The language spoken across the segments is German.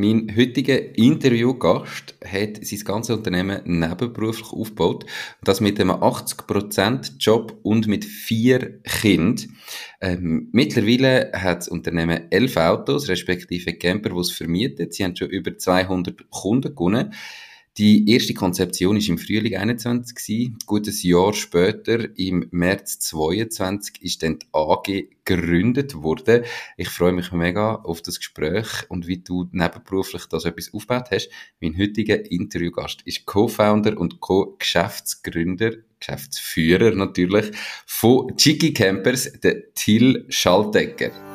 Mein heutiger Interviewgast hat sein ganzes Unternehmen nebenberuflich aufgebaut. Das mit einem 80% Job und mit vier Kindern. Ähm, mittlerweile hat das Unternehmen elf Autos, respektive Camper, die es vermietet. Sie haben schon über 200 Kunden gewonnen. Die erste Konzeption ist im Frühling 21 gewesen. Gutes Jahr später, im März 22, ist dann die AG gegründet worden. Ich freue mich mega auf das Gespräch und wie du nebenberuflich das etwas aufgebaut hast. Mein heutiger Interviewgast ist Co-Founder und Co-Geschäftsgründer, Geschäftsführer natürlich, von Chicky Campers, der Till Schaltegger.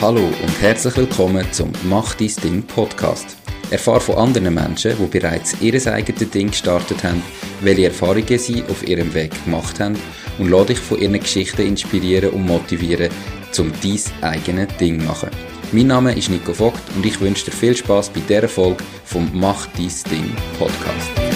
Hallo und herzlich willkommen zum Mach dein Ding Podcast. Erfahre von anderen Menschen, die bereits ihr eigenes Ding gestartet haben, welche Erfahrungen sie auf ihrem Weg gemacht haben und lade dich von ihren Geschichten inspirieren und motivieren, zum dein eigenes Ding zu machen. Mein Name ist Nico Vogt und ich wünsche dir viel Spaß bei dieser Folge vom Mach dein Ding Podcast.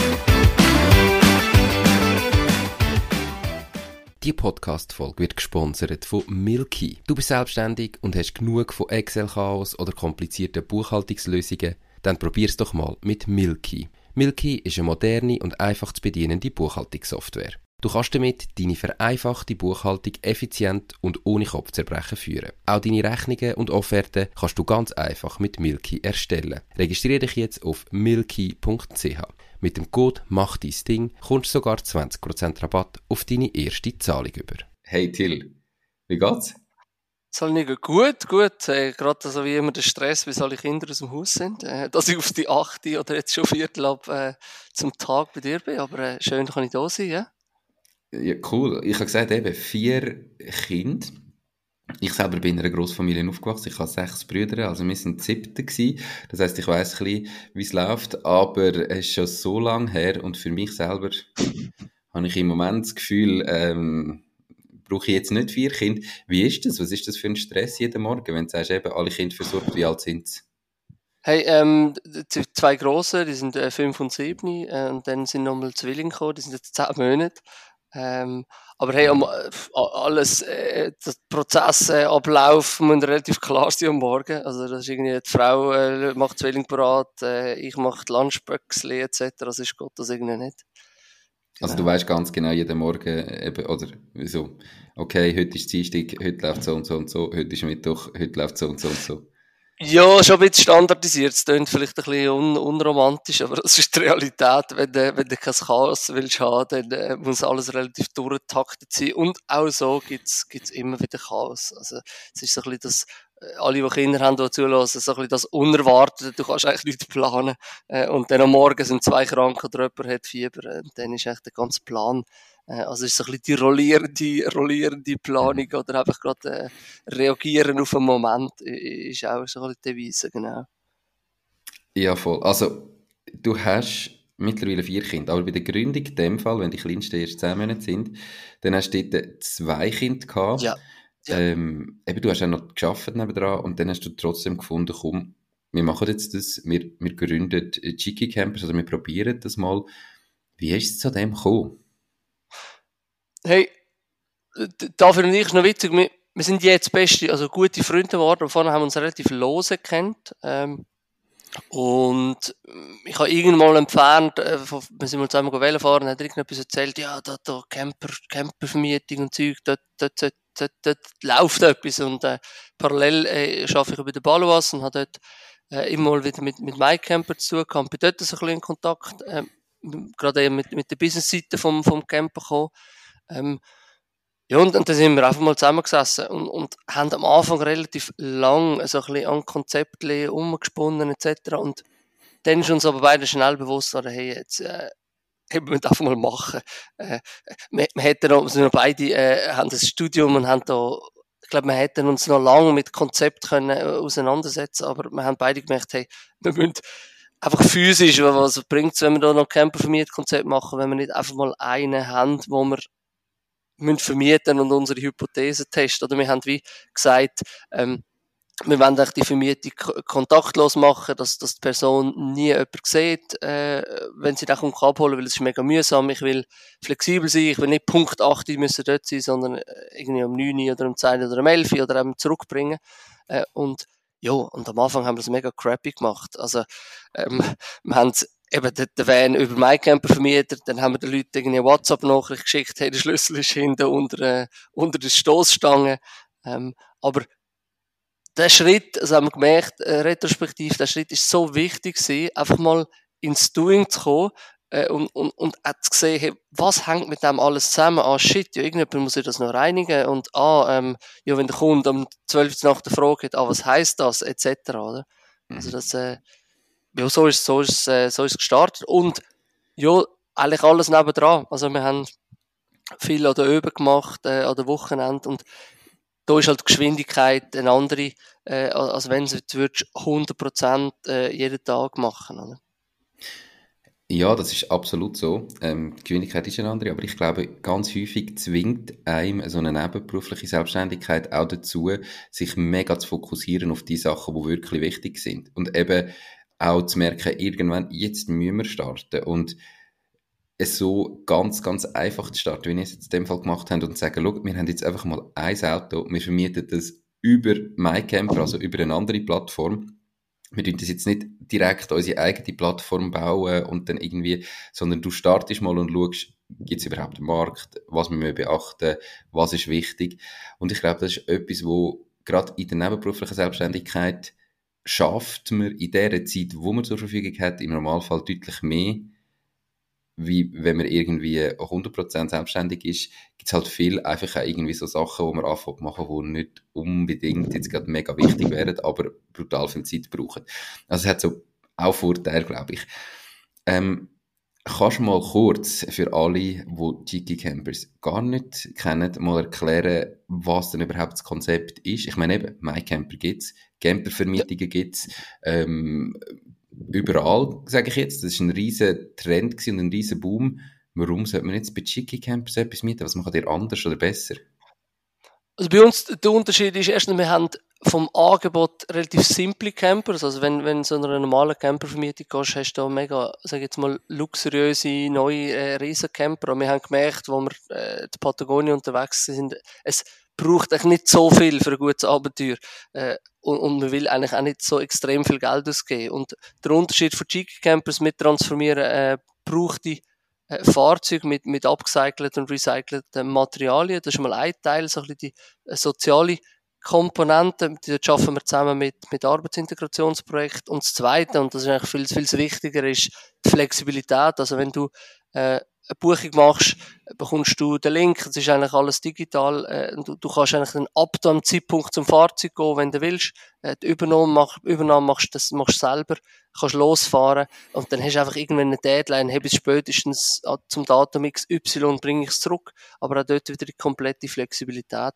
Die Podcast-Folge wird gesponsert von Milky. Du bist selbstständig und hast genug von Excel-Chaos oder komplizierten Buchhaltungslösungen? Dann probier's doch mal mit Milky. Milky ist eine moderne und einfach zu bedienende Buchhaltungssoftware. Du kannst damit deine vereinfachte Buchhaltung effizient und ohne Kopfzerbrechen führen. Auch deine Rechnungen und Offerten kannst du ganz einfach mit Milky erstellen. Registriere dich jetzt auf milky.ch. Mit dem Code Mach dein Ding kommst du sogar 20% Rabatt auf deine erste Zahlung über. Hey Till, wie geht's? Soll nicht gut, gut. Äh, Gerade so wie immer der Stress, wie alle Kinder aus dem Haus sind. Äh, dass ich auf die achte oder jetzt schon Viertel ab äh, zum Tag bei dir bin. Aber äh, schön kann ich da sein, ja? Ja, cool. Ich habe gesagt, eben vier Kinder. Ich selber bin in einer Großfamilie aufgewachsen. Ich habe sechs Brüder, also wir sind siebte gewesen. Das heißt, ich weiß ein wie es läuft, aber es ist schon so lange her und für mich selber habe ich im Moment das Gefühl, ähm, brauche ich jetzt nicht vier Kinder. Wie ist das? Was ist das für ein Stress jeden Morgen, wenn du sagst, eben alle Kinder versorgt, wie alt sind sie? Hey, ähm, zwei Grossen, die sind äh, fünf und sieben, äh, und dann sind nochmal Zwillinge gekommen, die sind jetzt zehn Monate. Ähm, aber hey, um, äh, alles, äh, der Prozessablauf äh, muss relativ klar sein am Morgen. Also, das ist irgendwie, die Frau äh, macht Zwilling parat, äh, ich mache die Lunchböckchen etc. Das ist Gott das irgendwie nicht. Genau. Also, du weißt ganz genau jeden Morgen, eben, oder so, okay, heute ist Dienstag, heute läuft so und so und so, heute ist Mittwoch, heute läuft so und so und so. Ja, schon ein bisschen standardisiert. Es klingt vielleicht ein bisschen un unromantisch, aber das ist die Realität. Wenn du, wenn du kein Chaos willst haben, dann äh, muss alles relativ durchgetaktet sein. Und auch so gibt's gibt's immer wieder Chaos. Also, es ist so ein bisschen das, äh, alle, die Kinder haben, die zulassen, so ein bisschen das Unerwartete. Du kannst eigentlich nichts planen. Äh, und dann am Morgen sind zwei krank oder jemand hat Fieber. Und dann ist eigentlich der ganze Plan also ist so ein bisschen die rollierende, rollierende Planung mhm. oder einfach gerade äh, reagieren auf einen Moment ist auch so ein bisschen die Devise, genau. Ja, voll. Also, du hast mittlerweile vier Kinder, aber bei der Gründung in dem Fall, wenn die kleinsten erst zehn Monate sind, dann hast du dort zwei Kinder gehabt. Ja. ja. Ähm, eben, du hast auch noch geschafft nebenan und dann hast du trotzdem gefunden, komm, wir machen jetzt das, wir, wir gründen Cheeky Campers, also wir probieren das mal. Wie ist es zu dem gekommen? Hey, dafür und ich noch witzig, wir, wir sind jetzt beste, also gute Freunde geworden. Vorne haben wir uns relativ lose kennt. Ähm, und ich habe irgendwann mal entfernt, äh, wir sind mal zusammen Velo fahren, hat irgendetwas erzählt, ja, da, da Camper, Campervermietung und Zeug, dort, dort, dort, dort, dort läuft etwas. Und äh, parallel äh, arbeite ich über den Balloas und habe dort äh, immer mal wieder mit, mit MyCamper zu tun gehabt, bin dort so ein bisschen in Kontakt, äh, gerade eben mit, mit der Business-Seite vom, vom Camper gekommen. Ähm, ja, und, und dann sind wir einfach mal zusammengesessen und, und haben am Anfang relativ lang so ein bisschen an Konzepten umgesponnen etc. Und dann ist uns aber beide schnell bewusst geworden, hey, jetzt äh, wir müssen einfach mal machen. Äh, wir, wir hätten noch, wir beide äh, haben das Studium und haben da, ich glaube, wir hätten uns noch lange mit Konzept können äh, auseinandersetzen, aber wir haben beide gemerkt, hey, wir müssen einfach physisch, was bringt es, wenn wir da noch Camper vermiet Konzept machen, wenn wir nicht einfach mal einen haben, wo wir müssen vermieten und unsere Hypothese testen. Oder wir haben wie gesagt, ähm, wir wollen eigentlich die Vermietung kontaktlos machen, dass, dass die Person nie jemand sieht, äh, wenn sie den kommt abholen, weil es ist mega mühsam. Ich will flexibel sein, ich will nicht Punkt 8 müssen dort sein, sondern äh, irgendwie um 9 oder um 10 oder um 11 oder eben zurückbringen. Äh, und ja, und am Anfang haben wir es mega crappy gemacht. Also, ähm, wir haben eben den, den Van über MyCamper vermietet, dann haben wir den Leuten irgendwie eine WhatsApp-Nachricht geschickt, hey, der Schlüssel ist hinten unter, äh, unter der Stoßstange. Ähm, aber der Schritt, also haben wir gemerkt, äh, retrospektiv, der Schritt ist so wichtig gewesen, einfach mal ins Doing zu kommen, äh, und, und, und hat gesehen, hey, was hängt mit dem alles zusammen? Ah, shit, ja, irgendjemand muss ja das noch reinigen und ah, ähm, ja, wenn der Kunde um 12 Uhr nach der Frage hat, ah, was heißt das, etc., oder? Mhm. Also das, äh, ja, so ist, so ist, äh, so ist gestartet und ja, eigentlich alles nebendran. Also wir haben viel an der Öben gemacht, äh, an der Wochenende und da ist halt die Geschwindigkeit eine andere, äh, als wenn du 100% äh, jeden Tag machen, oder? Ja, das ist absolut so. Ähm, die Geschwindigkeit ist eine andere, aber ich glaube, ganz häufig zwingt einem so eine nebenberufliche Selbstständigkeit auch dazu, sich mega zu fokussieren auf die Sachen, die wirklich wichtig sind. Und eben auch zu merken, irgendwann, jetzt müssen wir starten. Und es so ganz, ganz einfach zu starten, wie wir es jetzt in dem Fall gemacht haben und zu sagen, schau, wir haben jetzt einfach mal ein Auto, wir vermieten das über MyCamper, also über eine andere Plattform wir tun das jetzt nicht direkt unsere eigene Plattform bauen und dann irgendwie, sondern du startest mal und schaust, gibt es überhaupt einen Markt, was wir beachten, was ist wichtig. Und ich glaube, das ist etwas, wo gerade in der nebenberuflichen Selbstständigkeit schafft man in der Zeit, wo man zur Verfügung hat, im Normalfall deutlich mehr, wie wenn man irgendwie 100% selbstständig ist, gibt es halt viel einfach auch irgendwie so Sachen, wo man anfängt machen, die nicht unbedingt jetzt gerade mega wichtig wären, aber brutal viel Zeit brauchen. Also es hat so auch Vorteile, glaube ich. Ähm, kannst du mal kurz für alle, die Cheeky Campers gar nicht kennen, mal erklären, was denn überhaupt das Konzept ist? Ich meine eben, MyCamper gibt's, Campervermietungen gibt's, ähm, überall, sage ich jetzt. Das war ein riesen Trend und ein riesen Boom. Warum sollte man jetzt bei Chicky Campers etwas mieten? Was macht ihr anders oder besser? Also bei uns, der Unterschied ist erstens, wir haben vom Angebot relativ simple Campers. Also wenn, wenn so eine normale Campervermietung gehst, hast du da mega, sag jetzt mal, luxuriöse, neue äh, Riesencamper. Und wir haben gemerkt, wo wir äh, in Patagonien unterwegs sind, es braucht eigentlich nicht so viel für ein gutes Abenteuer. Äh, und, und man will eigentlich auch nicht so extrem viel Geld ausgeben. Und der Unterschied von Cheeky Campers mit Transformieren äh, braucht die äh, Fahrzeuge mit, mit upcycleten und recycelten Materialien. Das ist mal ein Teil, so ein bisschen die äh, soziale Komponente. Die schaffen wir zusammen mit, mit Arbeitsintegrationsprojekten. Und das Zweite, und das ist eigentlich viel, viel wichtiger, ist die Flexibilität. Also wenn du äh, eine Buchung machst, bekommst du den Link. Es ist eigentlich alles digital. Äh, du, du kannst eigentlich dann ab dem Zeitpunkt zum Fahrzeug gehen, wenn du willst. Äh, die Übernahme, mach, Übernahme machst, das machst du selber. Kannst losfahren. Und dann hast du einfach irgendwann eine Deadline. Hey, bis spätestens äh, zum Datum XY bringe ich es zurück. Aber auch dort wieder die komplette Flexibilität.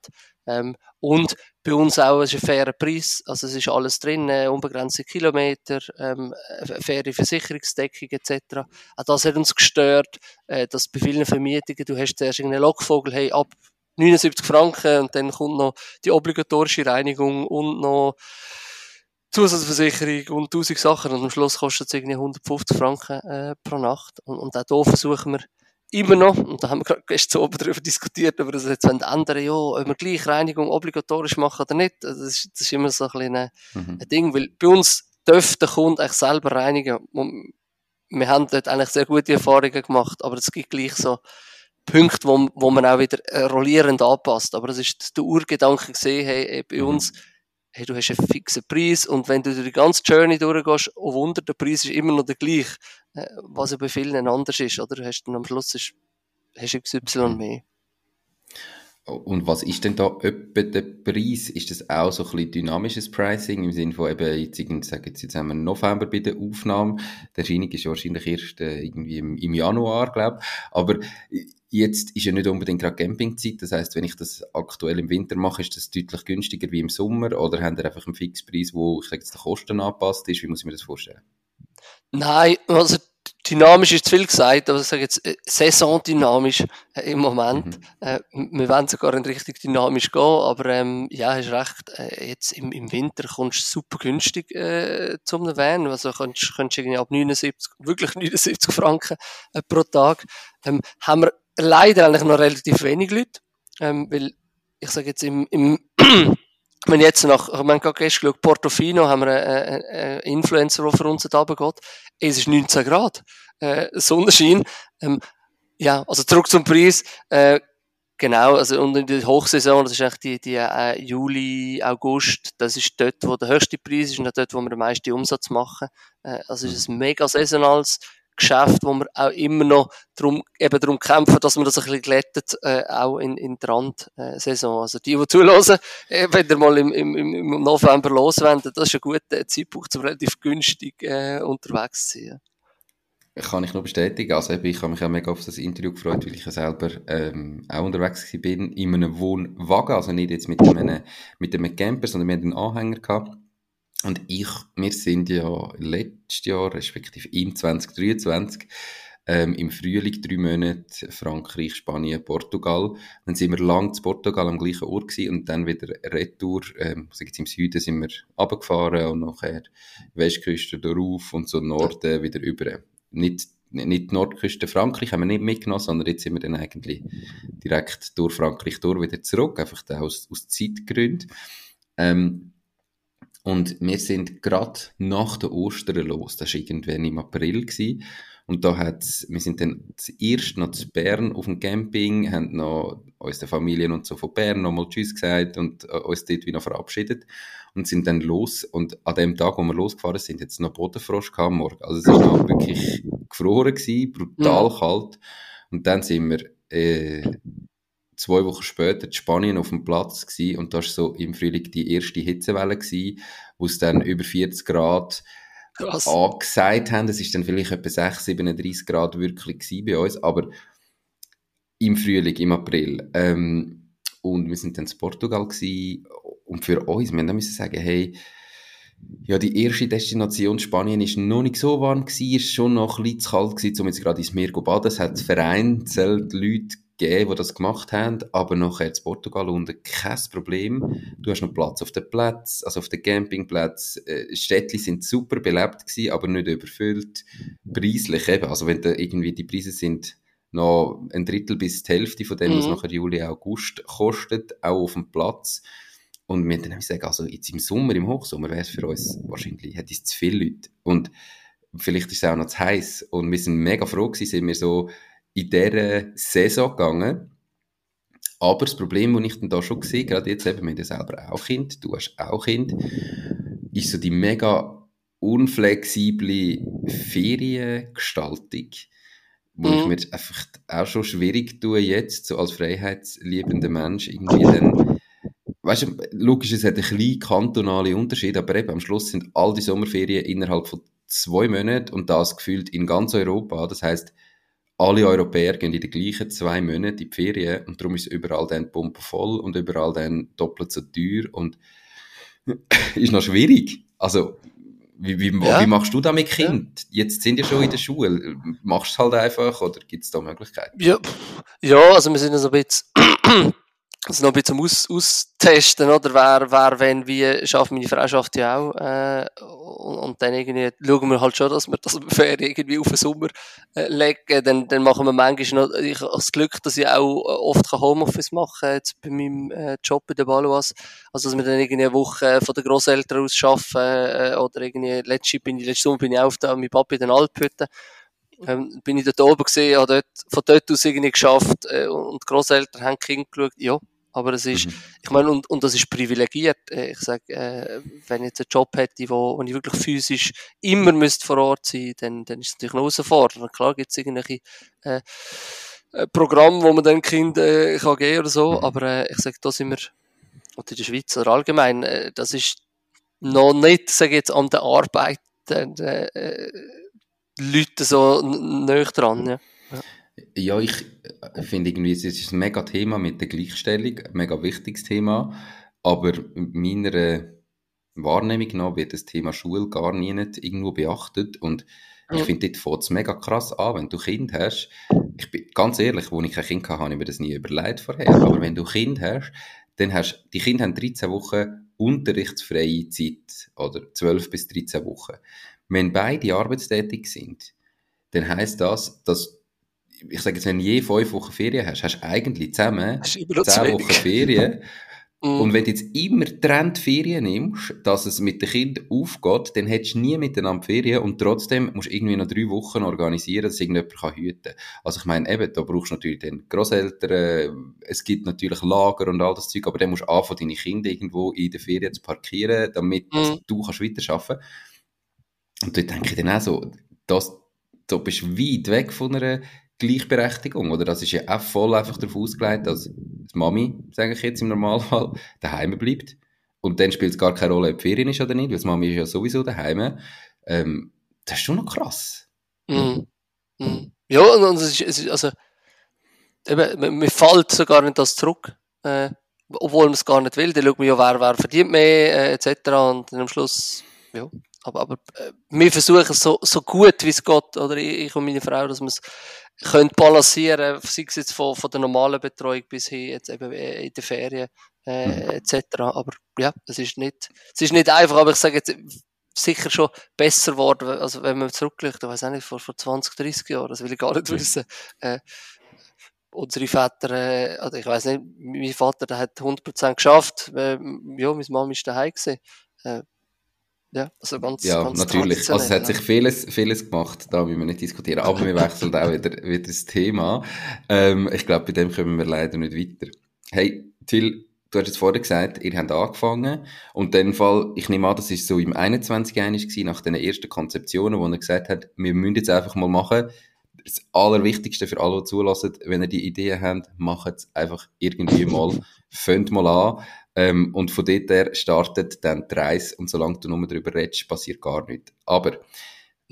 Ähm, und bei uns auch ist ein fairer Preis, also es ist alles drin, äh, unbegrenzte Kilometer, ähm, faire Versicherungsdeckung etc. Auch das hat uns gestört, äh, dass bei vielen Vermietungen, du hast zuerst einen Lockvogel, hey, ab 79 Franken und dann kommt noch die obligatorische Reinigung und noch Zusatzversicherung und 1000 Sachen und am Schluss kostet es irgendwie 150 Franken äh, pro Nacht und, und auch hier versuchen wir immer noch, und da haben wir gerade gestern oben darüber diskutiert, ob wir das jetzt ändern ja, ob wir gleich Reinigung obligatorisch machen oder nicht. Also das ist, das ist immer so ein, bisschen ein, mhm. ein Ding, weil bei uns dürfte der Kunde eigentlich selber reinigen. Und wir haben dort eigentlich sehr gute Erfahrungen gemacht, aber es gibt gleich so Punkte, wo, wo man auch wieder äh, rollierend anpasst. Aber das ist der Urgedanke gesehen, hey, bei mhm. uns hey, du hast einen fixen Preis und wenn du durch die ganze Journey durchgehst, oh Wunder, der Preis ist immer noch der gleiche, äh, was ja bei vielen anders ist, oder? Du hast dann am Schluss ist, hast XY mehr. Und was ist denn da etwa der Preis? Ist das auch so ein bisschen dynamisches Pricing im Sinne von eben, jetzt, sagen jetzt, jetzt haben wir November bei der Aufnahme. Der Erscheinung ist wahrscheinlich erst äh, irgendwie im, im Januar, glaube Aber Jetzt ist ja nicht unbedingt gerade Campingzeit. Das heißt, wenn ich das aktuell im Winter mache, ist das deutlich günstiger wie im Sommer. Oder haben ihr einfach einen Fixpreis, wo ich sage jetzt, der Kosten angepasst ist? Wie muss ich mir das vorstellen? Nein, also dynamisch ist zu viel gesagt, aber ich sage jetzt äh, saisondynamisch äh, im Moment. Mhm. Äh, wir wollen sogar in Richtung dynamisch gehen, aber ähm, ja, hast recht, äh, jetzt im, im Winter kommst du super günstig äh, zum Van, also kannst, kannst irgendwie ab 79, wirklich 79 Franken äh, pro Tag. Ähm, haben wir leider eigentlich noch relativ wenig Leute, ähm, weil ich sage jetzt im, im wenn jetzt nach, ich meine, gerade gestern geschaut, Portofino haben wir einen, einen Influencer, der für uns runtergeht. Es ist 19 Grad, äh, Sonnenschein. Ähm, ja, also zurück zum Preis. Äh, genau, also und in der Hochsaison, das ist echt die, die äh, Juli, August, das ist dort, wo der höchste Preis ist und dort, wo wir den meisten Umsatz machen. Äh, also es ist ein mega saisonales Geschäft, wo wir auch immer noch drum, eben darum kämpfen, dass man das ein bisschen glättet, äh, auch in, in der Randsaison. Also die, die zulassen, äh, wenn ihr mal im, im, im November loswendet, das ist ein guter Zeitpunkt, um relativ günstig äh, unterwegs zu sein. Kann ich nur bestätigen. Also ich habe mich auch mega auf das Interview gefreut, weil ich ja selber ähm, auch unterwegs bin in einem Wohnwagen, also nicht jetzt mit einem, mit einem Camper, sondern wir hatten einen Anhänger gehabt. Und ich, wir sind ja letztes Jahr, respektive im 2023, ähm, im Frühling drei Monate Frankreich, Spanien, Portugal. Dann sind wir lang zu Portugal am gleichen Ort gewesen und dann wieder Retour, ähm, im Süden sind wir runtergefahren und nachher Westküste darauf und so Norden wieder über. Nicht nicht Nordküste Frankreich haben wir nicht mitgenommen, sondern jetzt sind wir dann eigentlich direkt durch Frankreich durch wieder zurück, einfach aus, aus Zeitgründen. Ähm, und wir sind gerade nach der Ostern los. Das war irgendwann im April. Gewesen. Und da hat's, wir sind dann zuerst noch zu Bern auf dem Camping, haben noch uns der Familien und so von Bern nochmal Tschüss gesagt und äh, uns dort wieder verabschiedet und sind dann los. Und an dem Tag, wo wir losgefahren sind, jetzt noch Bodenfrost am Morgen. Also es war noch wirklich gefroren gewesen, brutal ja. kalt. Und dann sind wir äh, zwei Wochen später in Spanien auf dem Platz gewesen, und da war so im Frühling die erste Hitzewelle gewesen, wo es dann über 40 Grad Krass. angesagt haben. Es ist dann vielleicht etwa 6, 37 Grad wirklich bei uns, aber im Frühling, im April. Ähm, und wir sind dann in Portugal gewesen, und für uns, wir müssen sagen, hey, ja, die erste Destination Spanien ist noch nicht so warm gewesen, ist schon noch ein bisschen zu kalt gewesen, um jetzt gerade ins Meer zu baden. Es hat vereinzelt Leute gegeben, die das gemacht haben, aber nachher in Portugal unten kein Problem. Du hast noch Platz auf den Platz, also auf den Campingplatz. Äh, Städte sind super belebt gewesen, aber nicht überfüllt. Preislich eben, also wenn da irgendwie die Preise sind noch ein Drittel bis die Hälfte von dem, mhm. was nachher Juli, August kostet, auch auf dem Platz. Und wir dann haben gesagt, also jetzt im Sommer, im Hochsommer wäre es für uns wahrscheinlich, hätte es zu viele Leute. Und vielleicht ist es auch noch zu heiß. Und wir sind mega froh gewesen, sind wir so in dieser Saison gegangen. Aber das Problem, das ich dann da schon gesehen gerade jetzt eben, wir haben ja selber auch Kind, du hast auch Kind, ist so die mega unflexible Feriengestaltung, wo mhm. ich mir einfach auch schon schwierig tue, jetzt so als freiheitsliebender Mensch irgendwie dann, weißt du, logisch, es hat ein kleinen kantonalen Unterschied, aber eben am Schluss sind all die Sommerferien innerhalb von zwei Monaten und das gefühlt in ganz Europa. Das heißt, alle Europäer gehen in den gleichen zwei Monaten in die Ferien und darum ist überall dann Pumpe voll und überall dann doppelt so teuer und ist noch schwierig. Also, wie, wie, ja. wie machst du das mit Kind? Ja. Jetzt sind ja schon in der Schule. Machst du es halt einfach oder gibt es da Möglichkeiten? Ja, ja, also wir sind so ein bisschen also noch ein bisschen aus, austesten, oder? Wer, wer, wenn, wie, schafft meine Frau ja auch, äh, und, und, dann irgendwie schauen wir halt schon, dass wir das Ferien irgendwie auf den Sommer äh, legen. Dann, dann machen wir manchmal noch, ich habe das Glück, dass ich auch oft Homeoffice machen kann, jetzt bei meinem äh, Job bei der Baluas. Also, dass wir dann irgendwie eine Woche von den Grosseltern aus arbeiten, äh, oder irgendwie, letzte, bin ich, letzte Sommer bin ich auch da mit Papi in den Alphütten ähm, bin ich dort oben gesehen, habe dort, von dort aus irgendwie geschafft äh, und die Grosseltern haben Kind geschaut, ja, aber es ist, mhm. ich meine, und, und das ist privilegiert. Äh, ich sage, äh, wenn ich jetzt einen Job hätte, wo, wo ich wirklich physisch immer müsste vor Ort sein, dann, dann ist es natürlich noch herausfordernd. Klar gibt es irgendwelche äh, äh, Programme, wo man dann Kind äh, kann gehen oder so, mhm. aber äh, ich sage, da sind wir, und in der Schweiz oder allgemein, äh, das ist noch nicht, sage ich jetzt, an der Arbeit äh, äh, Leute so näher dran. Ja. Ja, ich äh, finde irgendwie, es ist ein mega Thema mit der Gleichstellung, ein mega wichtiges Thema, aber meiner Wahrnehmung nach wird das Thema Schule gar nie nicht irgendwo beachtet und ich finde, dort fängt es mega krass an, wenn du Kind hast. Ich bin ganz ehrlich, wo ich kein Kind hatte, habe ich mir das nie überlegt vorher. Aber wenn du Kind hast, dann hast die Kinder haben 13 Wochen unterrichtsfreie Zeit oder 12 bis 13 Wochen. Wenn beide arbeitstätig sind, dann heißt das, dass ich sage jetzt, wenn du je fünf Wochen Ferien hast, hast du eigentlich zusammen zehn Wochen Ferien. Mhm. Und wenn du jetzt immer Trendferien nimmst, dass es mit den Kindern aufgeht, dann hättest du nie miteinander Ferien und trotzdem musst du irgendwie noch drei Wochen organisieren, dass irgendjemand kann hüten kann. Also ich meine, eben, da brauchst du natürlich dann Grosseltern, es gibt natürlich Lager und all das Zeug, aber dann musst du anfangen, deine Kinder irgendwo in der Ferien zu parkieren, damit mhm. du kannst weiterarbeiten Und da denke ich dann auch so, das, du bist weit weg von einer Gleichberechtigung, oder? Das ist ja auch voll einfach darauf ausgelegt, dass die Mami, sage ich jetzt im Normalfall, daheim bleibt. Und dann spielt es gar keine Rolle, ob Ferien ist oder nicht, weil die Mami ist ja sowieso daheim. Ähm, das ist schon noch krass. Mhm. Mhm. Ja, und, und es, ist, es ist, also, eben, mir fällt sogar nicht das zurück, äh, obwohl man es gar nicht will. Dann schaut man ja, wer, wer verdient mehr, äh, etc. Und dann am Schluss, ja, aber, aber äh, wir versuchen es so, so gut wie es geht, oder ich und meine Frau, dass wir es können balancieren, sei es jetzt von, von der normalen Betreuung bis hin jetzt eben äh, in den Ferien äh, mhm. etc. Aber ja, es ist nicht, es ist nicht einfach, aber ich sage jetzt sicher schon besser geworden, also wenn man zurückblickt, ich weiß auch nicht, vor, vor 20, 30 Jahren, das will ich gar nicht wissen. Äh, unsere Väter, äh, also ich weiß nicht, mein Vater, der hat 100% geschafft, äh, ja, meine Mama ist daheim gewesen. Äh, ja, also ganz, ja ganz natürlich. Also es hat sich vieles, vieles gemacht, da müssen wir nicht diskutieren. Aber wir wechseln auch wieder, wieder das Thema. Ähm, ich glaube, bei dem kommen wir leider nicht weiter. Hey, Till, du hast jetzt vorher gesagt, ihr habt angefangen. Und in dem Fall, ich nehme an, das ist so im 21. gewesen, nach den ersten Konzeptionen, wo er gesagt hat, wir müssen jetzt einfach mal machen. Das Allerwichtigste für alle, die zulassen, wenn ihr die Ideen habt, macht es einfach irgendwie mal. Fängt mal an. Ähm, und von dort her startet dann die Reise und solange du nur darüber redest, passiert gar nichts. Aber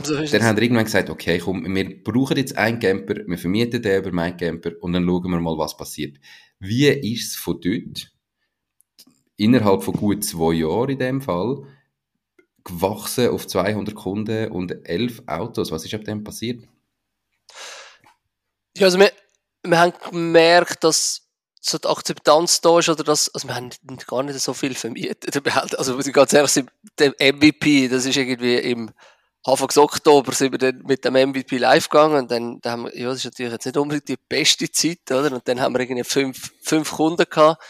so dann haben wir irgendwann gesagt, okay, komm, wir brauchen jetzt einen Camper, wir vermieten den über meinen Camper und dann schauen wir mal, was passiert. Wie ist es von dort, innerhalb von gut zwei Jahren in dem Fall, gewachsen auf 200 Kunden und 11 Autos? Was ist ab dem passiert? Ja, also wir, wir haben gemerkt, dass so die Akzeptanz da ist, oder das, also wir haben gar nicht so viel vermietet. Also, muss ich ganz ehrlich sagen, der MVP, das ist irgendwie im Anfang Oktober sind wir dann mit dem MVP live gegangen und dann, dann haben wir, ja, das ist natürlich jetzt nicht unbedingt die beste Zeit, oder? Und dann haben wir irgendwie fünf, fünf Kunden gehabt,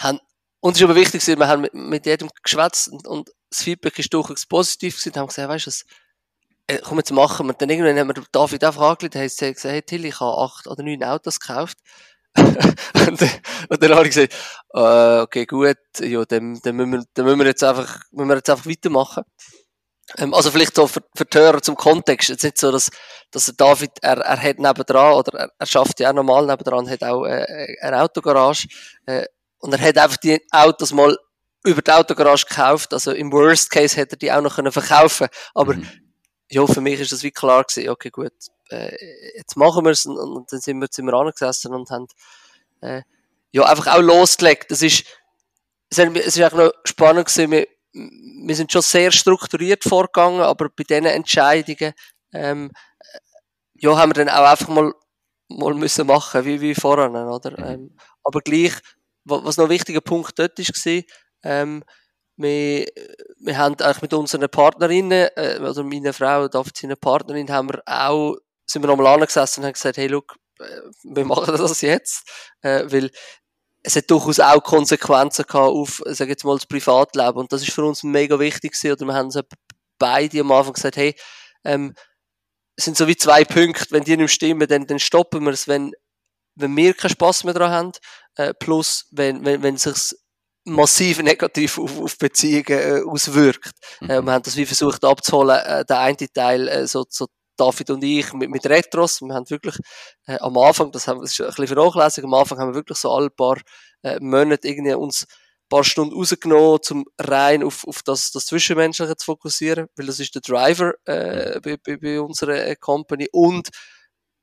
haben, und es ist aber wichtig, wir haben mit, mit jedem geschwätzt und, und das Feedback ist durchaus positiv gewesen, haben gesagt, weißt du, äh, komm, jetzt machen wir. Und dann irgendwann haben wir David einfach angelegt, haben gesagt, hey Till, ich habe acht oder neun Autos gekauft und, und, dann habe ich gesagt, äh, okay, gut, ja, dann, dann, müssen wir, dann müssen wir jetzt einfach, müssen wir jetzt einfach weitermachen. Ähm, also vielleicht so für, für die Hörer zum Kontext, jetzt nicht so, dass, dass der David, er, er hat nebendran, oder er, er schafft ja auch normal nebendran, hat auch äh, eine Autogarage, äh, und er hat einfach die Autos mal über die Autogarage gekauft, also im Worst Case hätte er die auch noch können verkaufen aber mhm. Ja, für mich ist das wie klar gewesen, okay, gut, äh, jetzt machen wir es und, und, dann sind wir, sind wir angesessen und haben äh, ja einfach auch losgelegt. Das ist, es ist auch noch spannend gewesen, wir, wir sind schon sehr strukturiert vorgegangen, aber bei diesen Entscheidungen ähm, ja, haben wir dann auch einfach mal, mal müssen machen, wie, wie voran, oder? Mhm. Ähm, aber gleich, was noch ein wichtiger Punkt dort ist, war, ähm, wir, wir haben eigentlich mit unseren Partnerinnen, äh, oder meiner Frau, David seine Partnerin, haben wir auch sind wir nochmal angesessen und haben gesagt, hey, look, äh, wir machen das jetzt, äh, weil es hat durchaus auch Konsequenzen gehabt auf, sag jetzt mal, das Privatleben. Und das ist für uns mega wichtig gewesen, oder wir haben so beide am Anfang gesagt, hey, ähm, es sind so wie zwei Punkte, wenn die nicht stimmen, dann, dann stoppen wir es, wenn, wenn wir keinen Spass mehr daran haben, äh, plus wenn, wenn, wenn sich massiv negativ auf, auf Beziehungen äh, auswirkt. Mhm. Äh, wir haben das wie versucht abzuholen, äh, der eine Teil äh, so, so David und ich mit, mit Retros, wir haben wirklich äh, am Anfang, das, haben, das ist ein bisschen vernachlässigt, am Anfang haben wir wirklich so alle paar äh, Monate irgendwie uns ein paar Stunden rausgenommen, um rein auf, auf das, das Zwischenmenschliche zu fokussieren, weil das ist der Driver äh, bei, bei, bei unserer äh, Company und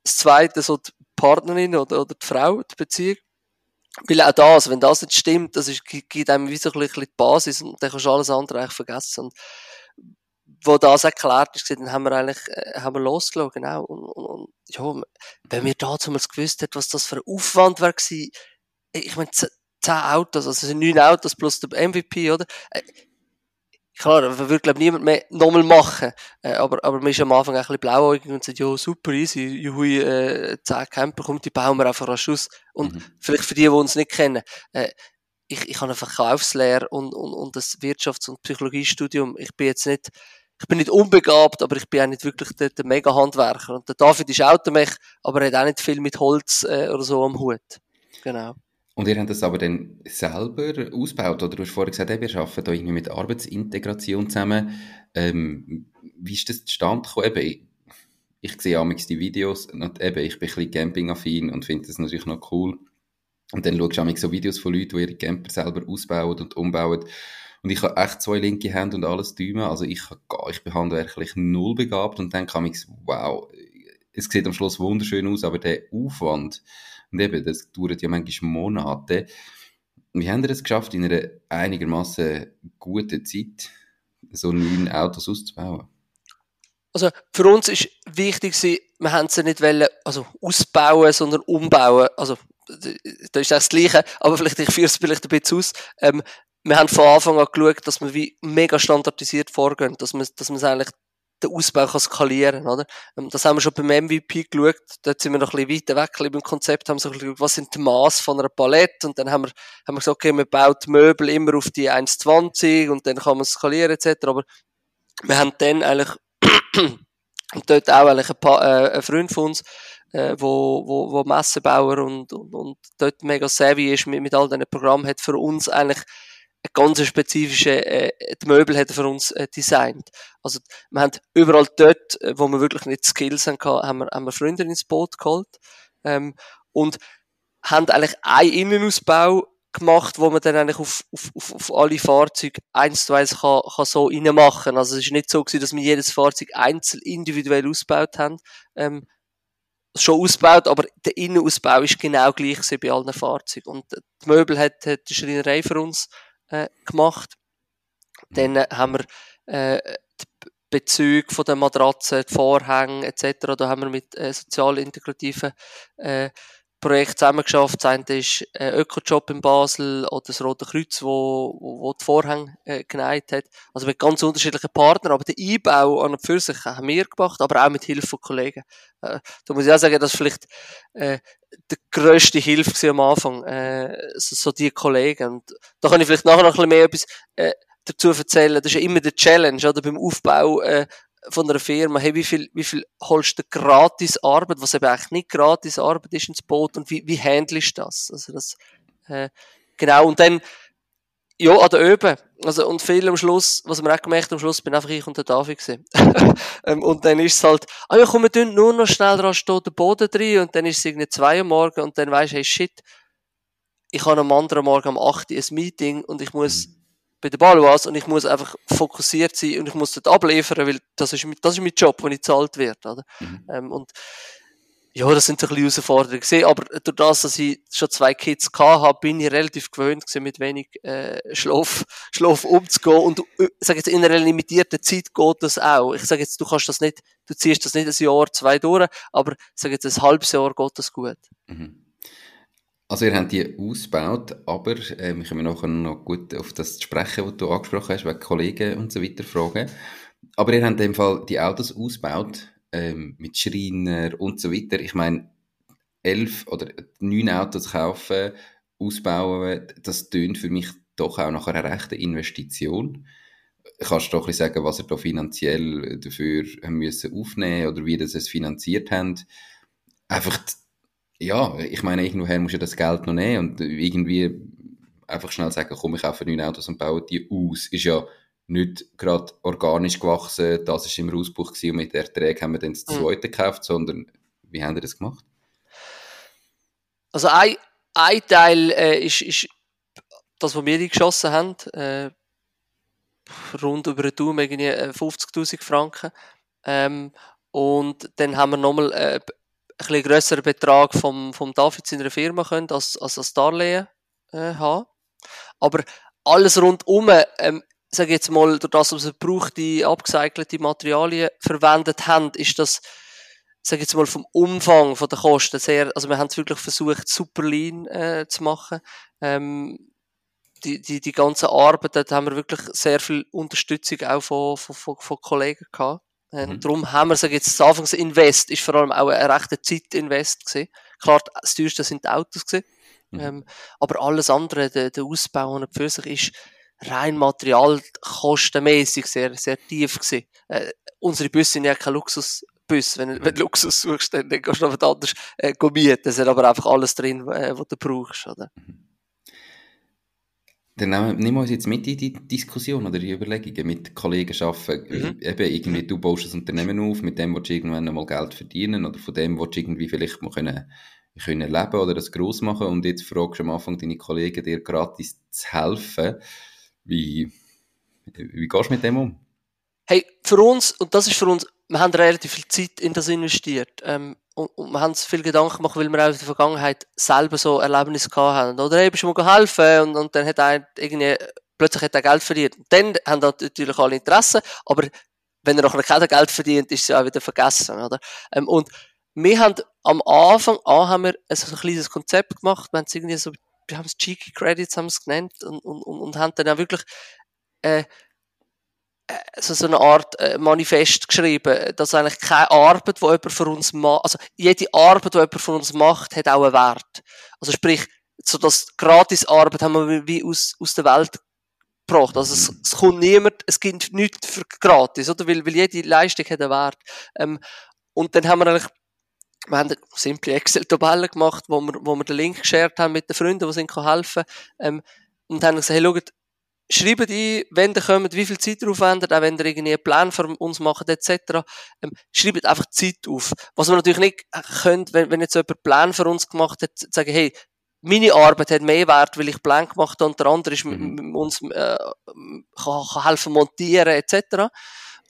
das zweite, so die Partnerin oder, oder die Frau, die Beziehung. Weil auch das, wenn das nicht stimmt, das ist, gibt einem wie so ein bisschen die Basis und dann kannst du alles andere eigentlich vergessen. Und wo das erklärt ist, dann haben wir eigentlich, äh, haben wir losgelassen, genau. Und, und, und ja, wenn wir damals gewusst hätten, was das für ein Aufwand war ich meine, zehn Autos, also neun Autos plus der MVP, oder? Klar, wir würde, glaube niemand mehr nochmal machen. Äh, aber, aber man ist am Anfang ein bisschen blauäugig und sagt, ja, super easy, juhui, äh, zehn Camper, kommt, die bauen wir einfach rasch aus. Und mhm. vielleicht für die, die uns nicht kennen, äh, ich, ich habe eine Verkaufslehre und, und, und das Wirtschafts- und Psychologiestudium. Ich bin jetzt nicht, ich bin nicht unbegabt, aber ich bin auch nicht wirklich der, der Mega-Handwerker. Und der David ist Automech, aber er hat auch nicht viel mit Holz äh, oder so am Hut. Genau. Und ihr habt das aber dann selber ausgebaut, oder du hast vorher gesagt, wir arbeiten da irgendwie mit Arbeitsintegration zusammen. Ähm, wie ist das zustande gekommen? Eben, ich, sehe amigs die Videos und eben, ich bin ein bisschen Camping-affin und finde das natürlich noch cool. Und dann schaust du so Videos von Leuten, die ihre Camper selber ausbauen und umbauen. Und ich habe echt zwei linke Hände und alles Däume. Also ich, ich bin handwerklich null begabt und dann kam ich wow, es sieht am Schluss wunderschön aus, aber der Aufwand, und eben, das dauert ja manchmal Monate. Wie haben wir es geschafft, in einer einigermaßen guten Zeit so neun Autos auszubauen? Also für uns ist wichtig, wir haben sie nicht wollen, also ausbauen, sondern umbauen. Also da ist das Gleiche, aber vielleicht, ich führe es vielleicht ein bisschen aus. Ähm, wir haben von Anfang an geschaut, dass wir wie mega standardisiert vorgehen, dass man, dass man es eigentlich den Ausbau kann skalieren oder? Ähm, das haben wir schon beim MVP geschaut, dort sind wir noch ein bisschen weiter weg beim Konzept, haben so geschaut, was sind die Maße von einer Palette und dann haben wir, haben wir gesagt, okay, man baut Möbel immer auf die 1,20 und dann kann man skalieren etc., aber wir haben dann eigentlich und dort auch eigentlich ein, paar, äh, ein Freund von uns, äh, wo, wo, wo Messenbauer und, und, und dort mega savvy ist mit, mit all diesen Programmen, hat für uns eigentlich ganz spezifische, äh, die Möbel hat er für uns äh, designt. Also, wir haben überall dort, äh, wo wir wirklich nicht Skills haben, haben wir, haben wir Freunde ins Boot geholt, ähm, und haben eigentlich einen Innenausbau gemacht, wo man dann eigentlich auf, auf, auf, auf alle Fahrzeuge eins zu eins kann, kann so reinmachen. Also es ist nicht so gewesen, dass wir jedes Fahrzeug einzeln individuell ausgebaut haben, ähm, schon ausgebaut, aber der Innenausbau ist genau gleich bei allen Fahrzeugen. Und die Möbel hat, hat die Schreinerei für uns äh, gemacht. Dann äh, haben wir äh, die Bezüge von den Matratzen, die Vorhänge etc. Da haben wir mit äh, sozial integrativen äh, Projekt zusammengeschafft. Das eine ist äh, Ökojob in Basel oder das Rote Kreuz, wo, wo, wo die Vorhänge äh, geneigt hat. Also mit ganz unterschiedlichen Partnern. Aber den Einbau an und für sich haben wir gemacht, aber auch mit Hilfe von Kollegen. Äh, da muss ich auch sagen, dass vielleicht äh, die grösste Hilfe am Anfang, äh, so, so die Kollegen. Und da kann ich vielleicht nachher noch ein bisschen mehr etwas äh, dazu erzählen. Das ist ja immer der Challenge, oder beim Aufbau äh, von einer Firma, hey, wie viel, wie viel holst du gratis Arbeit, was eben eigentlich nicht gratis Arbeit ist ins Boot und wie, wie handelst du das? Also das, äh, genau, und dann, ja, an der Öben. Also, und viel am Schluss, was wir auch gemerkt am Schluss bin einfach ich und der David gewesen. ähm, und dann ist es halt, ah ja, komm, wir nur noch schnell dran stehen, den Boden drin, und dann ist es irgendwie zwei Uhr morgen, und dann weisst du, hey, shit, ich habe am anderen Morgen um 8 Uhr ein Meeting, und ich muss mhm bei der Baloise und ich muss einfach fokussiert sein und ich muss dort abliefern, weil das ist, das ist mein Job, wo ich gezahlt werde. Oder? Mhm. Ähm, und ja, das sind ein bisschen Herausforderungen gewesen, aber durch das, dass ich schon zwei Kids habe, bin ich relativ gewöhnt gewesen, mit wenig äh, Schlaf, Schlaf umzugehen und ich äh, sage jetzt, in einer limitierten Zeit geht das auch. Ich sage jetzt, du kannst das nicht, du ziehst das nicht ein Jahr, zwei durch, aber ich sage jetzt, ein halbes Jahr geht das gut. Mhm. Also ihr habt die ausgebaut, aber äh, wir können nachher noch gut auf das sprechen, was du angesprochen hast, wegen Kollegen und so weiter fragen. Aber ihr habt in dem Fall die Autos ausgebaut, ähm, mit Schreiner und so weiter. Ich meine, elf oder neun Autos kaufen, ausbauen, das tönt für mich doch auch nach einer rechten Investition. Kannst du doch ein bisschen sagen, was ihr da finanziell dafür müssen aufnehmen oder wie das es finanziert habt? Einfach ja, ich meine, irgendwoher musst du das Geld noch nehmen und irgendwie einfach schnell sagen, komm, ich kaufe neue Autos und baue die aus. Ist ja nicht gerade organisch gewachsen, das war im Ausbruch und mit Erträgen haben wir dann das mhm. zweite gekauft, sondern wie haben wir das gemacht? Also ein, ein Teil äh, ist, ist das, was wir geschossen haben, äh, rund über den Daumen 50'000 äh, Franken. Ähm, und dann haben wir nochmal äh, bisschen grösseren Betrag vom, vom David seiner Firma können, als, als das Darlehen äh, haben. Aber alles rundum, ähm, sage jetzt mal, durch das, was wir gebrauchte, abgecycelte Materialien verwendet haben, ist das, sage jetzt mal, vom Umfang von der Kosten sehr, also wir haben es wirklich versucht, super lean äh, zu machen. Ähm, die, die, die ganze Arbeit, da haben wir wirklich sehr viel Unterstützung auch von, von, von, von Kollegen gehabt. Ähm, mhm. Darum haben wir, sag jetzt, das Anfangsinvest ist vor allem auch ein rechter Zeitinvest gewesen. Klar, das teuerste sind die Autos gewesen. Mhm. Ähm, aber alles andere, der, der Ausbau und für sich ist rein materialkostenmäßig sehr, sehr tief gewesen. Äh, unsere Busse sind ja kein Luxus, Bus. Wenn, mhm. wenn du Luxus suchst, dann, dann gehst du noch was anderes äh, mieten. Es hat aber einfach alles drin, äh, was du brauchst. Oder? Mhm. Dann nehmen wir uns jetzt mit in die Diskussion oder die Überlegungen mit Kollegen arbeiten. Mhm. Eben, irgendwie, du baust ein Unternehmen auf, mit dem willst du irgendwann einmal Geld verdienen oder von dem willst du irgendwie vielleicht mal können, können leben oder das gross machen und jetzt fragst du am Anfang deine Kollegen, dir gratis zu helfen. Wie, wie gehst du mit dem um? Hey, für uns, und das ist für uns wir haben relativ viel Zeit in das investiert. Ähm, und, und wir haben uns viel Gedanken gemacht, weil wir auch in der Vergangenheit selber so Erlebnisse gehabt haben. Oder eben schon mal geholfen und, und dann hat er irgendwie, plötzlich hat er Geld verdient. Und dann haben natürlich alle Interesse, aber wenn er noch kein Geld verdient, ist es ja auch wieder vergessen, oder? Ähm, und wir haben am Anfang an haben wir so ein kleines Konzept gemacht, wir haben es irgendwie so, wir haben es Cheeky Credits haben es genannt und, und, und, und haben dann auch wirklich, äh, so, so eine Art äh, Manifest geschrieben, dass eigentlich keine Arbeit, die jemand für uns macht, also jede Arbeit, die jemand für uns macht, hat auch einen Wert. Also sprich, so das Gratisarbeit haben wir wie aus, aus der Welt gebracht. Also es, es kommt niemand, es gibt nichts für gratis, oder? Weil, weil jede Leistung hat einen Wert. Ähm, und dann haben wir eigentlich wir haben eine simple Excel-Tabelle gemacht, wo wir, wo wir den Link geshared haben mit den Freunden, die uns helfen können. Ähm, und haben gesagt, hey, schaut, schreibt ein, wenn ihr kommt, wie viel Zeit ihr aufwendet, auch wenn ihr irgendwie einen Plan für uns macht, etc. Ähm, schreibt einfach Zeit auf. Was wir natürlich nicht könnt, wenn, wenn jetzt jemand einen Plan für uns gemacht hat, sagen, hey, meine Arbeit hat mehr Wert, weil ich Plan gemacht habe, unter anderem ist mhm. uns, äh, kann, kann helfen montieren, etc.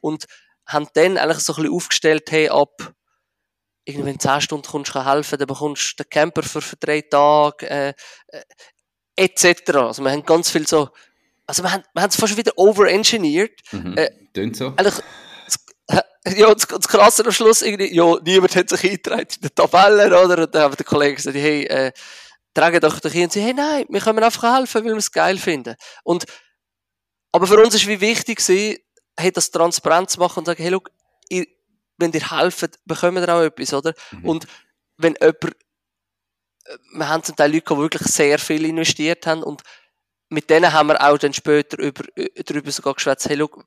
Und haben dann eigentlich so ein bisschen aufgestellt, hey, ab, irgendwie in 10 Stunden kommst du helfen, dann bekommst du den Camper für, für drei Tage, äh, äh, etc. Also wir haben ganz viel so, also wir haben, wir haben es fast wieder overengineert. Mhm. Äh, Tönt so. Eigentlich, ja, das, das Krasse am Schluss irgendwie, ja, niemand hat sich eingetragen in der Tabelle, oder? Und dann haben die Kollegen gesagt, hey, äh, tragen doch dich ein und sie, hey, nein, wir können einfach helfen, weil wir es geil finden. Und, aber für uns ist wie wichtig gewesen, hey, das transparent zu machen und sagen, hey, look, ihr, wenn ihr helft, bekommt ihr auch etwas, oder? Mhm. Und wenn jemand, äh, wir haben zum Teil Leute, die wirklich sehr viel investiert haben und mit denen haben wir auch dann später über, darüber sogar geschwätzt, hey, look,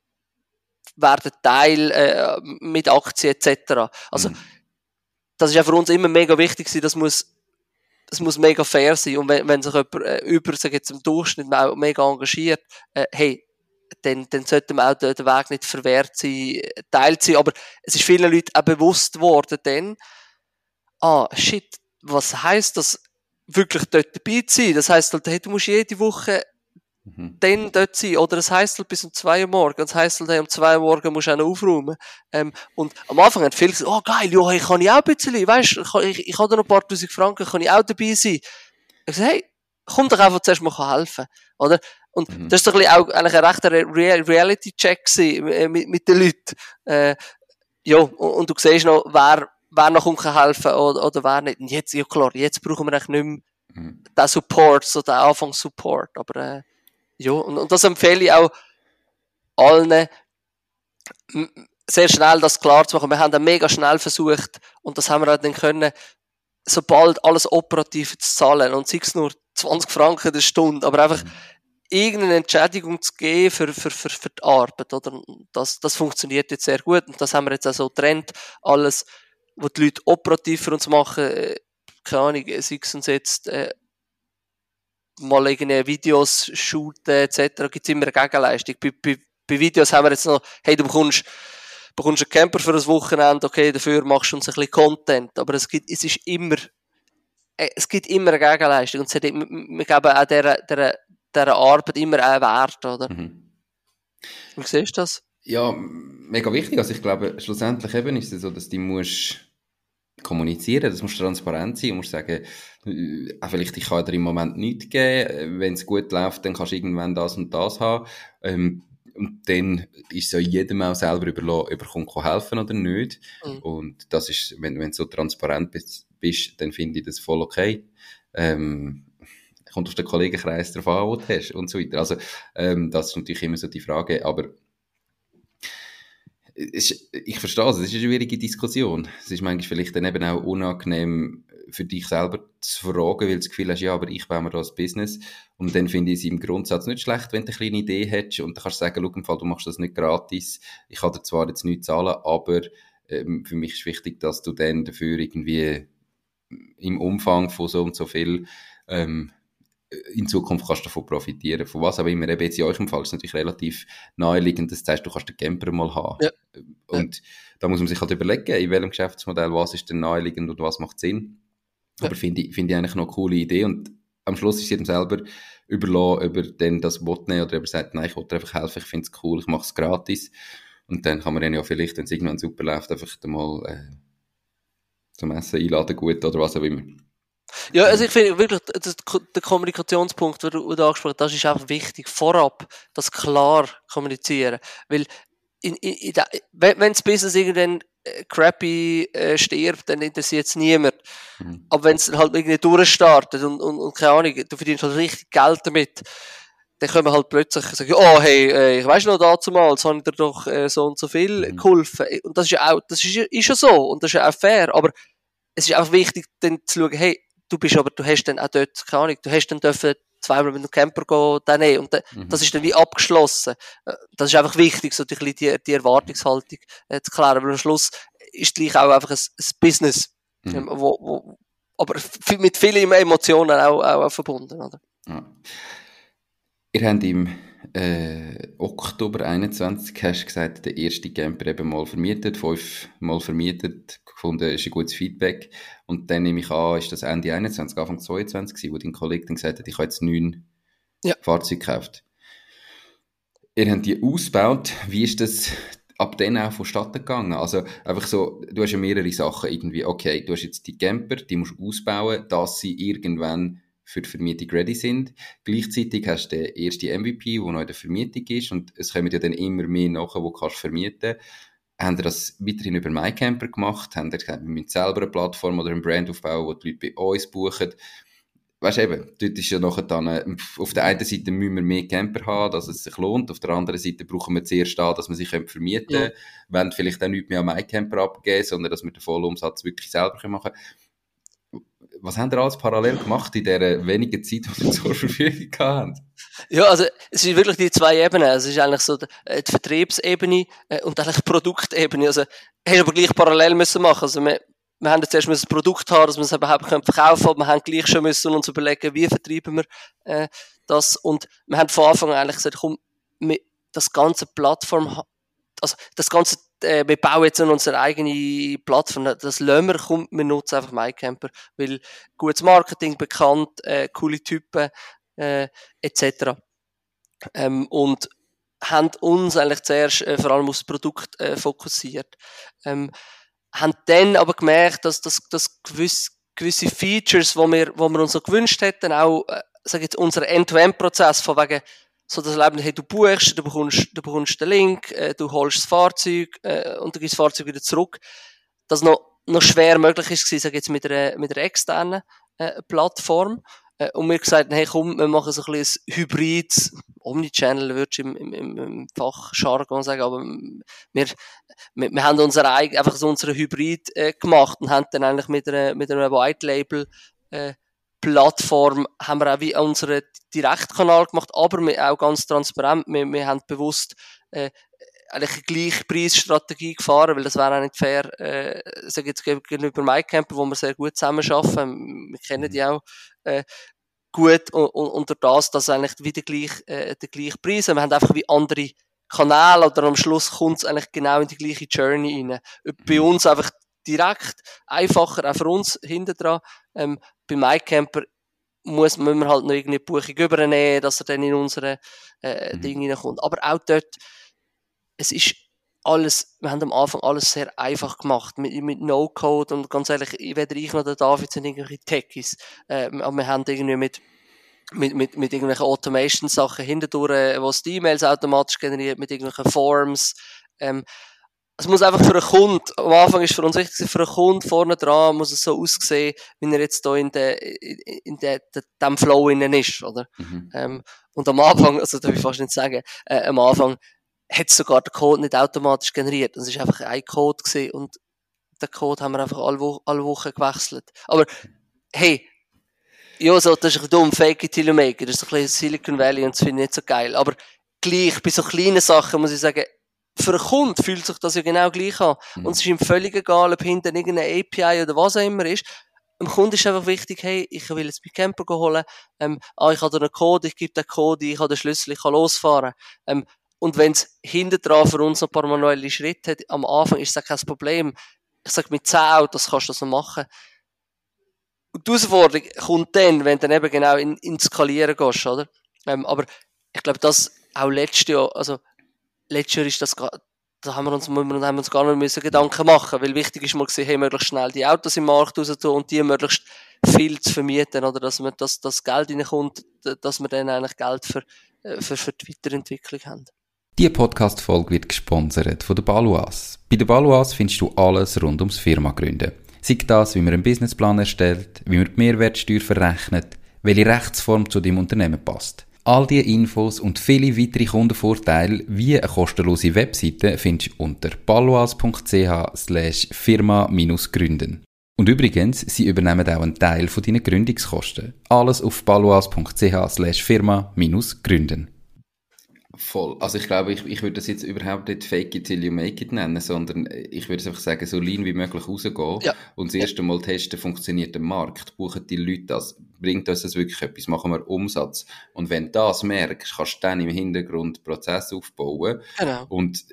werden Teil äh, mit Aktien etc. Also, mhm. das ist ja für uns immer mega wichtig das muss, das muss mega fair sein. Und wenn, wenn sich jemand äh, über, sag jetzt im Durchschnitt auch mega engagiert, äh, hey, dann, dann sollte man auch den, den Weg nicht verwehrt sein, teilt sein. Aber es ist vielen Leuten auch bewusst worden, dann, ah, shit, was heißt das, wirklich dort dabei zu sein? Das heisst halt, hey, du musst jede Woche mhm. dann dort sein. Oder es heisst halt bis um zwei Uhr morgens. Es heisst halt, hey, um zwei Uhr morgens musst du auch noch aufräumen. Ähm, und am Anfang haben viele gesagt, oh geil, ja, ich kann ich auch ein bisschen, weißt, ich, ich, ich habe noch ein paar tausend Franken, kann ich auch dabei sein. Ich sage, hey, komm doch einfach zuerst mal helfen. Oder? Und mhm. das ist doch auch eigentlich ein rechter Re Reality-Check äh, mit, mit den Leuten. Äh, ja, und, und, du siehst noch, wer, wer noch helfen oder, oder wer nicht. Und jetzt, ja klar, jetzt brauchen wir eigentlich nicht mehr mhm. den Support, so den Anfangssupport. Aber äh, ja, und, und das empfehle ich auch allen, sehr schnell das klar zu machen. Wir haben das mega schnell versucht und das haben wir auch dann können, sobald alles operativ zu zahlen und sei es nur 20 Franken der Stunde, aber einfach mhm. irgendeine Entschädigung zu geben für, für, für, für die Arbeit, oder? Das, das funktioniert jetzt sehr gut und das haben wir jetzt auch so getrennt. Alles, was die Leute operativ für uns machen, äh, keine Ahnung, sei es uns jetzt äh, mal irgendwie Videos shooten etc. gibt es immer eine Gegenleistung. Bei, bei, bei Videos haben wir jetzt noch, hey, du bekommst, bekommst einen Camper für ein Wochenende, okay, dafür machst du uns ein bisschen Content. Aber es gibt, es ist immer, äh, es gibt immer eine Gegenleistung und es hat, wir geben auch dieser, dieser, dieser Arbeit immer einen Wert, oder? Mhm. Wie siehst du das? Ja, mega wichtig. Also ich glaube, schlussendlich eben ist es so, dass du musst kommunizieren, das muss transparent sein und musst sagen, äh, vielleicht ich kann dir im Moment nichts geben, wenn es gut läuft, dann kannst du irgendwann das und das haben. Ähm, und dann ist es ja jedem auch selber überlassen, ob er kann helfen oder nicht. Mhm. Und das ist, wenn, wenn du so transparent bist, bist dann finde ich das voll okay. Ähm, kommt auf den Kollegenkreis drauf an, wo du hast und so weiter. Also, ähm, das ist natürlich immer so die Frage, aber ich verstehe es, es ist eine schwierige Diskussion. Es ist manchmal vielleicht dann eben auch unangenehm, für dich selber zu fragen, weil du das Gefühl hast, ja, aber ich baue mir da ein Business. Und dann finde ich es im Grundsatz nicht schlecht, wenn du eine kleine Idee hättest und dann kannst du sagen, schau, im Fall, du machst das nicht gratis. Ich kann dir zwar jetzt nicht zahlen, aber ähm, für mich ist wichtig, dass du dann dafür irgendwie im Umfang von so und so viel ähm, in Zukunft kannst du davon profitieren. Von was aber immer, eben jetzt in eurem Fall ist es natürlich relativ naheliegend, dass du sagst, du kannst den Camper mal haben. Ja. Und ja. da muss man sich halt überlegen, in welchem Geschäftsmodell, was ist denn naheliegend und was macht Sinn. Ja. Aber finde ich, find ich eigentlich noch eine coole Idee und am Schluss ist es jedem selber überlassen, ob er dann das Wort nehmen oder ob er sagt, nein, ich will dir einfach helfen, ich finde es cool, ich mache es gratis. Und dann kann man dann ja vielleicht, wenn es irgendwann super läuft, einfach mal äh, zum Essen einladen, gut oder was auch immer. Ja, also ich finde wirklich, das, der Kommunikationspunkt, den du, angesprochen hast, das ist einfach wichtig. Vorab, das klar kommunizieren. Weil, in, in, in wenn, das Business irgendwann äh, crappy äh, stirbt, dann interessiert es niemand. Mhm. Aber wenn es halt irgendwie durchstartet und, und, und keine Ahnung, du verdienst halt richtig Geld damit, dann können wir halt plötzlich sagen, oh hey, äh, ich weiß noch dazu mal, jetzt habe ich dir doch äh, so und so viel mhm. geholfen. Und das ist ja auch, das ist, ist ja so und das ist ja auch fair, aber es ist einfach wichtig, dann zu schauen, hey, du bist aber, du hast dann auch dort, keine Ahnung, du hast dann dürfen zweimal mit dem Camper gehen, dann eh, und dann, mhm. das ist dann wie abgeschlossen. Äh, das ist einfach wichtig, so die, die, die Erwartungshaltung äh, zu klären, aber am Schluss ist gleich auch einfach ein, ein Business, mhm. Ähm, wo, wo, aber mit vielen Emotionen auch, auch, auch verbunden, oder? Ja. Ihr habt im äh, Oktober 21 hast du gesagt, der erste Camper eben mal vermietet, fünfmal vermietet, gefunden, ist ein gutes Feedback. Und dann nehme ich an, ist das Ende 21, Anfang 22 gewesen, wo dein Kollege dann gesagt hat, ich habe jetzt neun ja. Fahrzeuge gekauft. Ihr habt die ausgebaut. Wie ist das ab dann auch vonstatten gegangen? Also einfach so, du hast ja mehrere Sachen irgendwie. Okay, du hast jetzt die Camper, die musst du ausbauen, dass sie irgendwann für die Vermietung ready sind. Gleichzeitig hast du den ersten MVP, der noch in der Vermietung ist und es kommen ja dann immer mehr nachher, die kannst vermieten haben ihr das weiterhin über MyCamper gemacht? Haben gesagt, wir müssen selber eine Plattform oder ein Brand aufbauen, wo die Leute bei uns buchen? Weißt du eben, dort ist ja nachher dann, äh, auf der einen Seite müssen wir mehr Camper haben, dass es sich lohnt, auf der anderen Seite brauchen wir zuerst da, dass man sich vermieten können, ja. wollen vielleicht auch nicht mehr an MyCamper abgeben, sondern dass wir den vollen Umsatz wirklich selber machen können was haben ihr alles parallel gemacht in dieser wenigen Zeit, die ihr zur Verfügung habt? Ja, also es sind wirklich die zwei Ebenen. Also, es ist eigentlich so die, äh, die Vertriebsebene äh, und eigentlich die Produktebene. Also haben aber gleich parallel müssen machen. Also wir, wir haben jetzt erst ein Produkt haben, dass wir es überhaupt verkaufen können. Wir haben gleich schon müssen uns überlegen, wie vertreiben wir äh, das. Und wir haben von Anfang an eigentlich gesagt, komm, wir, das ganze Plattform, also das ganze äh, wir bauen jetzt unsere eigene Plattform. Das lassen wir, kommt, wir nutzen einfach MyCamper, weil gutes Marketing, bekannt, äh, coole Typen, äh, etc. Ähm, und haben uns eigentlich zuerst äh, vor allem aufs Produkt äh, fokussiert. Ähm, haben dann aber gemerkt, dass, dass, dass gewisse, gewisse Features, die wir, wo wir uns so gewünscht hätten, auch, äh, sag jetzt, unser End-to-End-Prozess von wegen so das Leben, hey, du buchst, du bekommst, du bekommst den Link, äh, du holst das Fahrzeug äh, und du gibst das Fahrzeug wieder zurück. Das noch, noch schwer möglich ist, sag ich jetzt mit einer, mit einer externen äh, Plattform. Äh, und wir gesagt, hey, komm, wir machen so ein bisschen ein Hybrid, Omnichannel würdest du im, im, im, Fachjargon sagen, aber wir, wir, wir haben unser eigen, einfach so unsere Hybrid äh, gemacht und haben dann eigentlich mit einer, mit einem White Label äh, Plattform haben wir auch wie unseren Direktkanal gemacht, aber wir auch ganz transparent. Wir, wir haben bewusst äh, eigentlich eine gleiche Preisstrategie gefahren, weil das wäre auch nicht fair, äh, sage jetzt gegenüber MyCamper, wo wir sehr gut zusammen arbeiten. Wir kennen die auch äh, gut und, durch das, dass eigentlich wieder gleich, äh, der gleiche Preis. Wir haben einfach wie andere Kanäle oder am Schluss kommt es eigentlich genau in die gleiche Journey rein. Bei mhm. uns einfach direkt, einfacher, auch für uns hinten dran. Ähm, bei MyCamper muss, müssen wir halt noch irgendwie die Buchung übernehmen, dass er dann in unsere äh, mhm. Dinge reinkommt. Aber auch dort, es ist alles, wir haben am Anfang alles sehr einfach gemacht, mit, mit No-Code und ganz ehrlich, weder ich noch der David sind irgendwelche Techies, äh, aber wir haben irgendwie mit mit, mit, mit irgendwelchen Automation-Sachen hindurch, äh, was die E-Mails automatisch generiert, mit irgendwelchen Forms, ähm, es muss einfach für einen Kunden, am Anfang ist für uns wichtig, für einen Kunden vorne dran muss es so aussehen, wie er jetzt da in der, in der, der dem Flow innen ist, oder? Mhm. Ähm, und am Anfang, also darf ich fast nicht sagen, äh, am Anfang hat sogar der Code nicht automatisch generiert. Es ist einfach ein Code gewesen und den Code haben wir einfach alle, Wo alle Wochen gewechselt. Aber, hey, ja, so, das ist ein dumm, fake it till you make it. Das ist ein bisschen Silicon Valley und das finde ich nicht so geil. Aber gleich, bei so kleinen Sachen muss ich sagen, für einen Kunden fühlt sich das ja genau gleich an. Mhm. Und es ist ihm völlig egal, ob hinten irgendeine API oder was auch immer ist. Dem Kunden ist einfach wichtig, hey, ich will jetzt bei Camper holen, ähm, ah, ich habe da einen Code, ich gebe den Code, ich habe den Schlüssel, ich kann losfahren. Ähm, und wenn es hinten dran für uns ein paar manuelle Schritte hat, am Anfang ist das kein Problem. Ich sage, mit 10 Autos kannst du das noch machen. Und die Herausforderung kommt dann, wenn du dann eben genau in, in Skalieren gehst, oder? Ähm, aber ich glaube, das auch letztes Jahr, also letztes Jahr ist das, da haben wir uns, haben wir uns gar nicht müssen Gedanken machen, weil wichtig ist mal gesehen, hey, möglichst schnell die Autos im Markt raus tun und die möglichst viel zu vermieten, oder dass man, dass das Geld reinkommt, dass wir dann eigentlich Geld für, äh, für, für die Weiterentwicklung haben. Diese Podcast-Folge wird gesponsert von der Baluas. Bei der Baluas findest du alles rund ums Firma gründen. Sei das, wie man einen Businessplan erstellt, wie man die Mehrwertsteuer verrechnet, welche Rechtsform zu deinem Unternehmen passt. All diese Infos und viele weitere Kundenvorteile wie eine kostenlose Webseite findest du unter paloas.ch slash firma-gründen. Und übrigens, sie übernehmen auch einen Teil von deinen Gründungskosten. Alles auf paloas.ch slash firma-gründen. Voll. Also ich glaube, ich, ich würde das jetzt überhaupt nicht fake it till you make it nennen, sondern ich würde einfach sagen, so lean wie möglich rausgehen ja. und das erste Mal testen, funktioniert der Markt, buchen die Leute das, bringt uns das wirklich etwas, machen wir Umsatz. Und wenn du das merkst, kannst du dann im Hintergrund Prozess aufbauen genau. und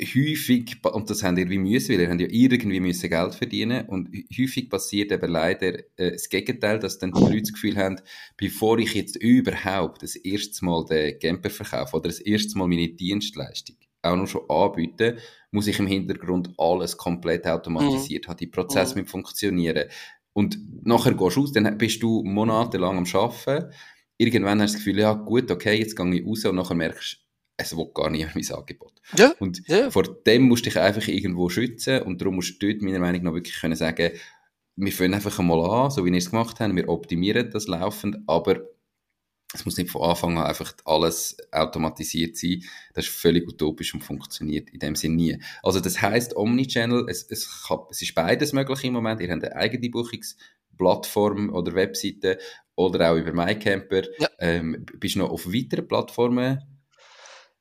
häufig, und das haben irgendwie müssen, weil ihr habt ja irgendwie müssen Geld verdienen und häufig passiert eben leider äh, das Gegenteil, dass dann die Leute das Gefühl haben, bevor ich jetzt überhaupt das erste Mal den Camper verkaufe oder das erste Mal meine Dienstleistung auch noch schon anbieten, muss ich im Hintergrund alles komplett automatisiert mhm. haben, die Prozesse mhm. mit funktionieren. Und nachher gehst du aus, dann bist du monatelang am Arbeiten. Irgendwann hast du das Gefühl, ja gut, okay, jetzt gehe ich raus und nachher merkst du, es will gar nicht mein Angebot. Ja, und ja. vor dem musst du dich einfach irgendwo schützen und darum musst du dort meiner Meinung nach wirklich können sagen, wir fangen einfach einmal an, so wie wir es gemacht haben, wir optimieren das laufend, aber es muss nicht von Anfang an einfach alles automatisiert sein. Das ist völlig utopisch und funktioniert in dem Sinne nie. Also das heißt Omnichannel, es, es, kann, es ist beides möglich im Moment. Ihr habt eine eigene Buchungsplattform oder Webseite oder auch über MyCamper. Ja. Ähm, bist du noch auf weiteren Plattformen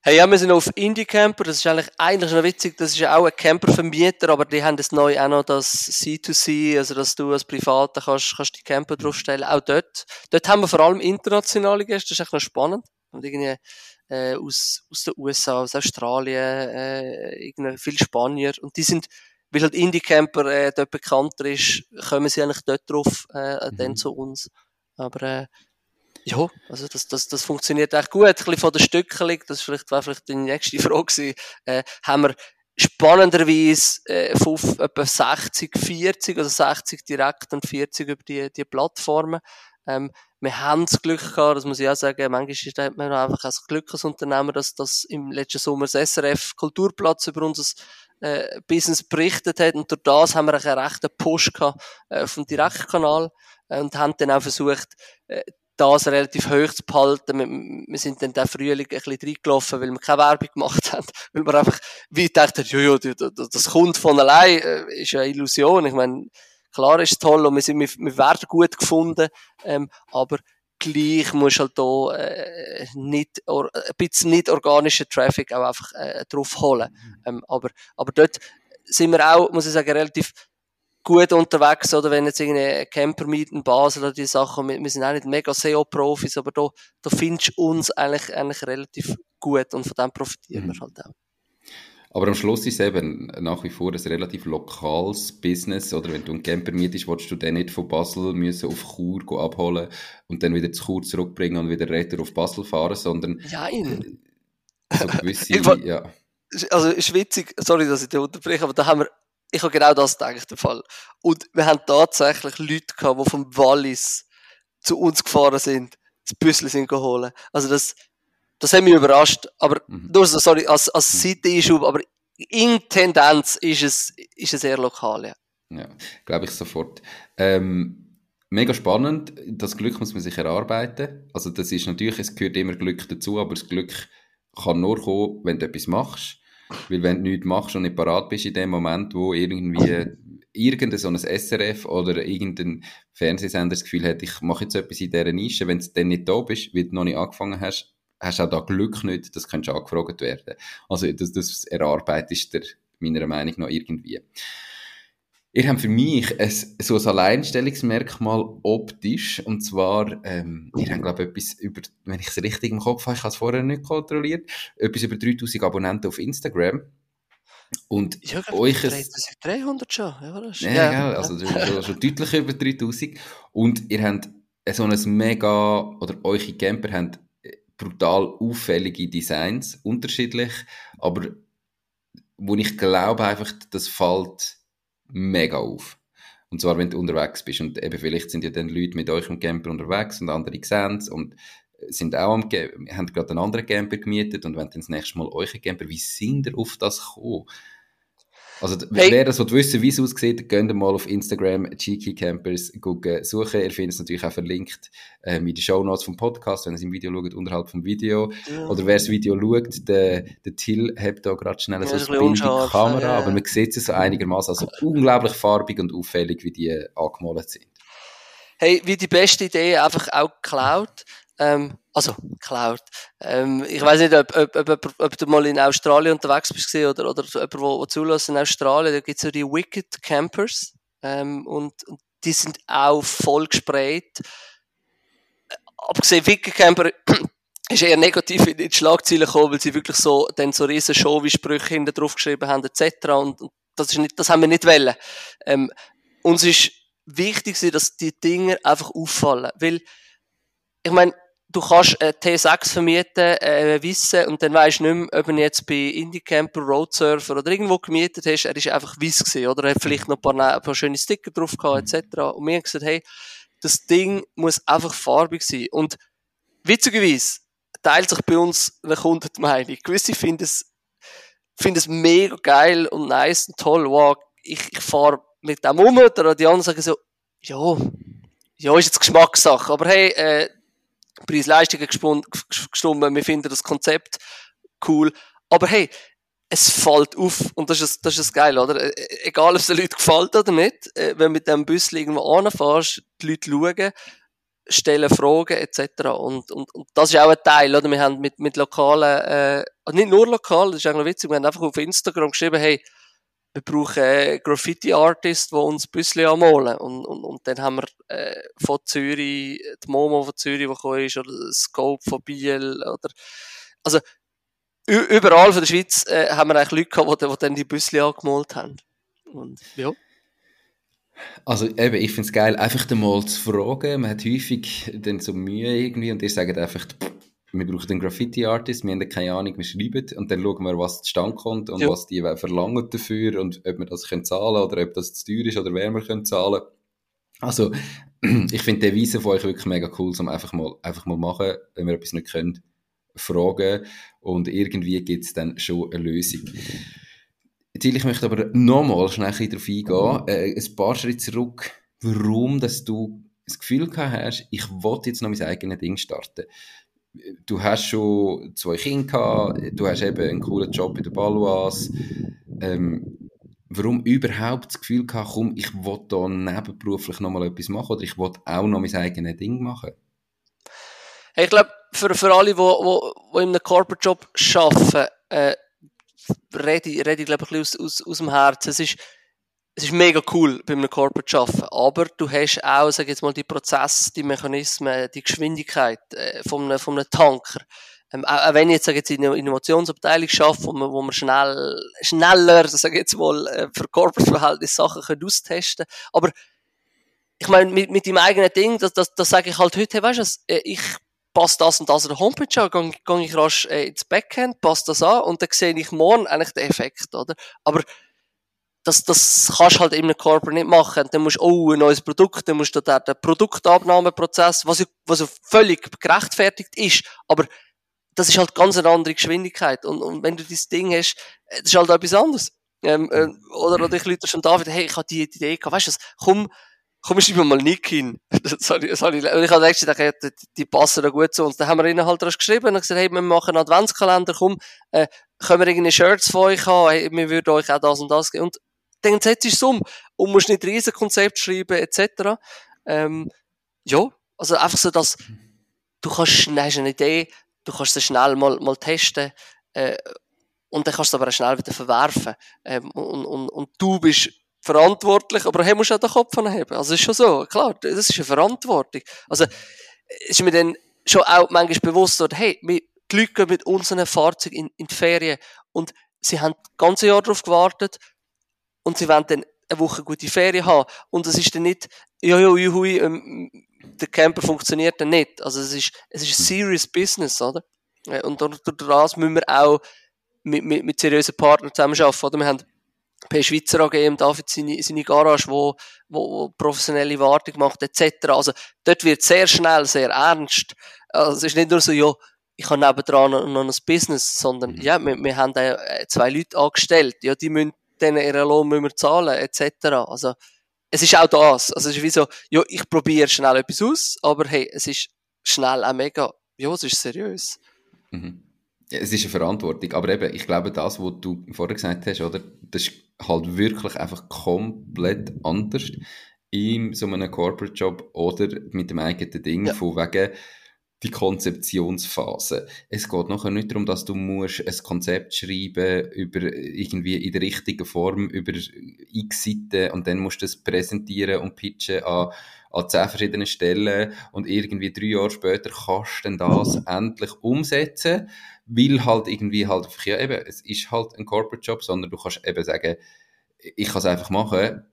Hey, ja, wir sind auf Indie Camper. Das ist eigentlich, eigentlich noch witzig. Das ist ja auch ein Campervermieter, aber die haben das neu auch noch das C2C, also dass du als Privater kannst, kannst die Camper draufstellen. Auch dort. Dort haben wir vor allem internationale Gäste. Das ist echt noch spannend. Und irgendwie, äh, aus, aus den USA, aus Australien, äh, irgendwie viel Spanier. Und die sind, weil halt Indie Camper, äh, dort bekannter ist, kommen sie eigentlich dort drauf, äh, mhm. dann zu uns. Aber, äh, ja, also das, das, das funktioniert echt gut. Ein bisschen von der Stückelung, das vielleicht, wäre vielleicht die nächste Frage gewesen, äh, haben wir spannenderweise äh, auf etwa 60, 40, also 60 direkt und 40 über die, die Plattformen. Ähm, wir haben das Glück gehabt, das muss ich auch sagen, manchmal hat man einfach das Glück als Unternehmer, dass das im letzten Sommer das SRF Kulturplatz über unser äh, Business berichtet hat und durch das haben wir einen rechten Push gehabt äh, dem Direktkanal äh, und haben dann auch versucht, äh, das relativ hoch zu behalten. Wir, wir sind dann den Frühling ein bisschen reingelaufen, weil wir keine Werbung gemacht haben. Weil wir einfach wie ja, ja, das kommt von allein, äh, ist ja eine Illusion. Ich meine, klar ist es toll und wir, sind, wir, wir werden gut gefunden, ähm, aber gleich muss halt da äh, nicht, or, ein bisschen nicht organischen Traffic auch einfach äh, drauf holen. Mhm. Ähm, aber, aber dort sind wir auch, muss ich sagen, relativ gut unterwegs, oder wenn jetzt irgendeine Camper mieten, Basel oder die Sachen, wir, wir sind auch nicht mega SEO-Profis, aber da, da findest du uns eigentlich, eigentlich relativ gut und von dem profitieren mhm. wir halt auch. Aber am Schluss ist es eben nach wie vor ein relativ lokales Business, oder wenn du einen Camper mietest, willst du den nicht von Basel müssen auf Chur abholen und dann wieder zu Chur zurückbringen und wieder retour auf Basel fahren, sondern Nein. so gewisse, ja. Also ist witzig, sorry, dass ich dich unterbreche, aber da haben wir ich habe genau das gedacht, der Fall. Und wir haben tatsächlich Leute gehabt, die vom Wallis zu uns gefahren sind, das Büssel sind geholt. Also das, das hat mich überrascht. Aber, mhm. nur so, sorry, als, als mhm. Seiteneinschub, aber in Tendenz ist es, ist es eher lokal, ja. Ja, glaube ich sofort. Ähm, mega spannend. Das Glück muss man sich erarbeiten. Also das ist natürlich, es gehört immer Glück dazu, aber das Glück kann nur kommen, wenn du etwas machst. Weil wenn du nichts machst und nicht parat bist in dem Moment, wo irgendwie irgendein so ein SRF oder irgendein Fernsehsender das Gefühl hat, ich mache jetzt etwas in dieser Nische, wenn du dann nicht da bist, weil du noch nicht angefangen hast, hast du auch da Glück nicht, das könntest angefragt werden. Also das, das erarbeitest du meiner Meinung nach irgendwie. Ihr habt für mich ein, so ein Alleinstellungsmerkmal optisch, und zwar, ähm, ihr habt, glaube ich, etwas über, wenn ich es richtig im Kopf habe, ich habe es vorher nicht kontrolliert, etwas über 3000 Abonnenten auf Instagram. Und Ich habe euch gerade ein, 300 schon. Ja, das ist, ja, ja, also schon, schon deutlich über 3000. Und ihr habt so ein mega, oder eure Camper haben brutal auffällige Designs, unterschiedlich, aber wo ich glaube einfach, das fällt mega auf. Und zwar, wenn du unterwegs bist. Und eben vielleicht sind ja dann Leute mit euch im Camper unterwegs und andere sehen es und sind auch am, haben gerade einen anderen Camper gemietet und wenn dann das nächste Mal euren Camper, wie sind ihr auf das gekommen? Also, Hey. wer das wissen, wie es aussieht, geht mal auf Instagram Cheeky Campers gucken, suchen. Ihr findet es natürlich auch verlinkt ähm, in den Show Notes vom Podcast, wenn ihr es im Video schaut, unterhalb vom Video. Ja. Oder wer das Video schaut, der, der Till hat da gerade schnell Ja, so ein Bild in die unscharf, Kamera, ja. aber man sieht es so einigermaßen, also unglaublich farbig und auffällig, wie die angemalt sind. Hey, wie die beste Idee einfach auch geklaut. Ähm, also, geklaut. Ähm, ich weiß nicht, ob, ob, ob, ob, du mal in Australien unterwegs bist oder, oder jemand, der, zulässt in Australien. Da gibt's so die Wicked Campers. Ähm, und, und die sind auch voll gesprayt. Abgesehen, Wicked Camper ist eher negativ in die Schlagzeilen gekommen, weil sie wirklich so, dann so riesen Show-Sprüche hinten drauf geschrieben haben, etc. Und, und das ist nicht, das haben wir nicht wollen. Ähm, uns ist wichtig dass die Dinge einfach auffallen. Weil, ich meine, du kannst äh, T6 vermieten, äh, wissen, und dann weisst du nicht mehr, ob du jetzt bei Indie-Camper, Roadsurfer oder irgendwo gemietet hast, er ist einfach weiss gewesen, oder? Er hat vielleicht noch ein paar, ne- ein paar schöne Sticker drauf gehabt, etc. Und wir haben gesagt, hey, das Ding muss einfach farbig sein. Und witzigerweise teilt sich bei uns eine Kunde die Meinung. Gewisse finden es, finden es mega geil und nice und toll. Wow, ich, ich fahre mit dem um, oder die anderen sagen so, ja, ja, ist jetzt Geschmackssache. Aber hey, äh, Preis-Leistung gespun- gestummen, wir finden das Konzept cool. Aber hey, es fällt auf und das ist, das, ist das Geil, oder? Äh, Egal, ob es den Leuten gefällt oder nicht, äh, wenn du mit dem Bus irgendwo anfährst, die Leute schauen, stellen Fragen etc. Und, und, und das ist auch ein Teil, oder? Wir haben mit, mit lokalen, äh, nicht nur lokal, das ist eigentlich witzig, wir haben einfach auf Instagram geschrieben, hey, wir brauchen Graffiti-Artists, die uns Büsschen anmalen. Und, und, und dann haben wir äh, von Zürich, die Momo von Zürich, die gekommen ist, oder Scope von Biel, oder, also, überall von der Schweiz äh, haben wir eigentlich Leute gehabt, die, die dann die Büsschen angemalt haben. Und, ja. Also eben, ich finde es geil, einfach mal zu fragen. Man hat häufig dann so Mühe irgendwie und ihr sagt einfach, pff, wir brauchen einen Graffiti-Artist, wir haben keine Ahnung, wir schreiben und dann schauen wir, was zustande kommt und Ja. was die verlangen dafür und ob wir das können zahlen oder ob das zu teuer ist oder wer wir können zahlen. Also, ich finde die Weise von euch wirklich mega cool, um einfach mal, einfach mal machen, wenn wir etwas nicht können, fragen und irgendwie gibt es dann schon eine Lösung. Till, ich möchte aber nochmal schnell ein darauf eingehen, äh, ein paar Schritte zurück, warum dass du das Gefühl gehabt hast, ich wollte jetzt noch mein eigenes Ding starten. Du hast schon zwei Kinder gehabt, du hast eben einen coolen Job bei der Baloise. Ähm, warum überhaupt das Gefühl gehabt, komm, ich will da nebenberuflich nochmal etwas machen oder ich will auch noch mein eigenes Ding machen? Hey, ich glaube, für, für alle, die, die, die in einem Corporate Job arbeiten, äh, rede, rede ich, glaube ich, aus, aus, aus dem Herzen. Es ist, es ist mega cool, bei einem Corporate zu arbeiten. Aber du hast auch, sag jetzt mal, die Prozesse, die Mechanismen, die Geschwindigkeit äh, von, einem, von einem Tanker. Ähm, auch, wenn ich jetzt, sag jetzt in einer Innovationsabteilung arbeite, wo man, wo man schnell, schneller, sag jetzt mal, äh, für Corporate-Verhältnisse Sachen können austesten Aber ich meine, mit, mit dem eigenen Ding, das, das, das sage ich halt heute, hey, weißt du, äh, ich passe das und das an der Homepage an, gehe ich rasch äh, ins Backend, passe das an und dann sehe ich morgen eigentlich den Effekt, oder? Aber das, das kannst halt in einem Corporate nicht machen. Dann musst du, oh, ein neues Produkt, dann musst du da den Produktabnahmeprozess, was ja, was ja völlig gerechtfertigt ist, aber das ist halt ganz eine andere Geschwindigkeit. Und, und wenn du dieses Ding hast, äh, das ist halt etwas anderes. Ähm, äh, oder, oder ich Leute schon David, hey, ich habe die Idee gehabt, weißt du was, komm, komm, schreib mir mal Nick hin. Das habe ich, das habe ich, und ich habe echt gedacht, die, die passen da gut zu uns. Dann haben wir ihnen halt geschrieben und gesagt, hey, wir machen einen Adventskalender, komm, äh, können wir irgendeine Shirts von euch haben, hey, wir würden euch auch das und das geben. Und dann setzt es um. und musst nicht riesen Konzept schreiben, etc. Ähm, ja, also einfach so, dass du kannst, schnell eine Idee, du kannst sie schnell mal, mal testen, äh, und dann kannst du aber auch schnell wieder verwerfen. Ähm, und, und, und du bist verantwortlich, aber hey, musst auch den Kopf anheben. Also, ist schon so. Klar, das ist eine Verantwortung. Also, ist mir dann schon auch manchmal bewusst, oder, hey, wir, die Leute mit unseren Fahrzeugen in, in die Ferien und sie haben das ganze Jahr darauf gewartet und sie wollen dann eine Woche gute Ferien haben. Und es ist dann nicht, ja, ja, juhui, ähm, der Camper funktioniert dann nicht. Also es ist, es ist ein serious Business, oder? Und durch das müssen wir auch mit, mit, mit seriösen Partnern zusammenarbeiten, oder? Wir haben bei Schweizer AG und David seine, seine Garage, wo, wo, wo professionelle Wartung macht, etc. Also, dort wird sehr schnell, sehr ernst. Also, es ist nicht nur so, ja, ich habe nebendran noch, noch ein Business, sondern, mhm. ja, wir, wir haben äh, zwei Leute angestellt, ja, die müssen denen ihren Lohn müssen wir zahlen, etc. Also, es ist auch das. Also, es ist wie so, ja, ich probiere schnell etwas aus, aber hey, es ist schnell auch mega, ja, es ist seriös. Mhm. Ja, es ist eine Verantwortung, aber eben, ich glaube, das, was du vorher gesagt hast, oder, das ist halt wirklich einfach komplett anders in so einem Corporate Job oder mit dem eigenen Ding, ja. von wegen, die Konzeptionsphase. Es geht nachher nicht darum, dass du musst ein Konzept schreiben über irgendwie in der richtigen Form über x Seiten und dann musst du es präsentieren und pitchen an, an zehn verschiedenen Stellen und irgendwie drei Jahre später kannst du dann das endlich umsetzen, weil halt irgendwie halt ja eben, es ist halt ein Corporate Job, sondern du kannst eben sagen, ich kann es einfach machen,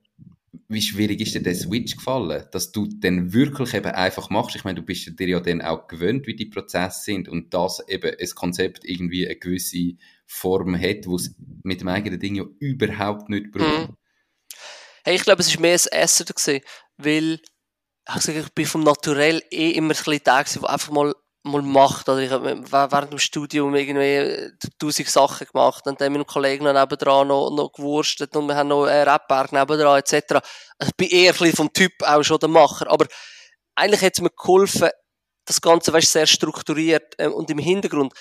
wie schwierig ist dir der Switch gefallen, dass du dann wirklich eben einfach machst? Ich meine, du bist dir ja dann auch gewöhnt, wie die Prozesse sind und dass eben ein Konzept irgendwie eine gewisse Form hat, wo es mit dem eigenen Ding ja überhaupt nicht braucht. Mhm. Hey, ich glaube, es war mehr ein Essen gewesen, weil ich, gesagt, ich bin vom Naturell eh immer ein bisschen der, der einfach mal mal macht. Oder ich habe während dem Studium irgendwie tausend Sachen gemacht und dann mit einem Kollegen noch nebendran noch, noch gewurstet und wir haben noch einen Rapberg nebendran etc. Also ich bin eher ein vom Typ auch schon der Macher. Aber eigentlich hat es mir geholfen, das Ganze weißt, sehr strukturiert ähm, und im Hintergrund.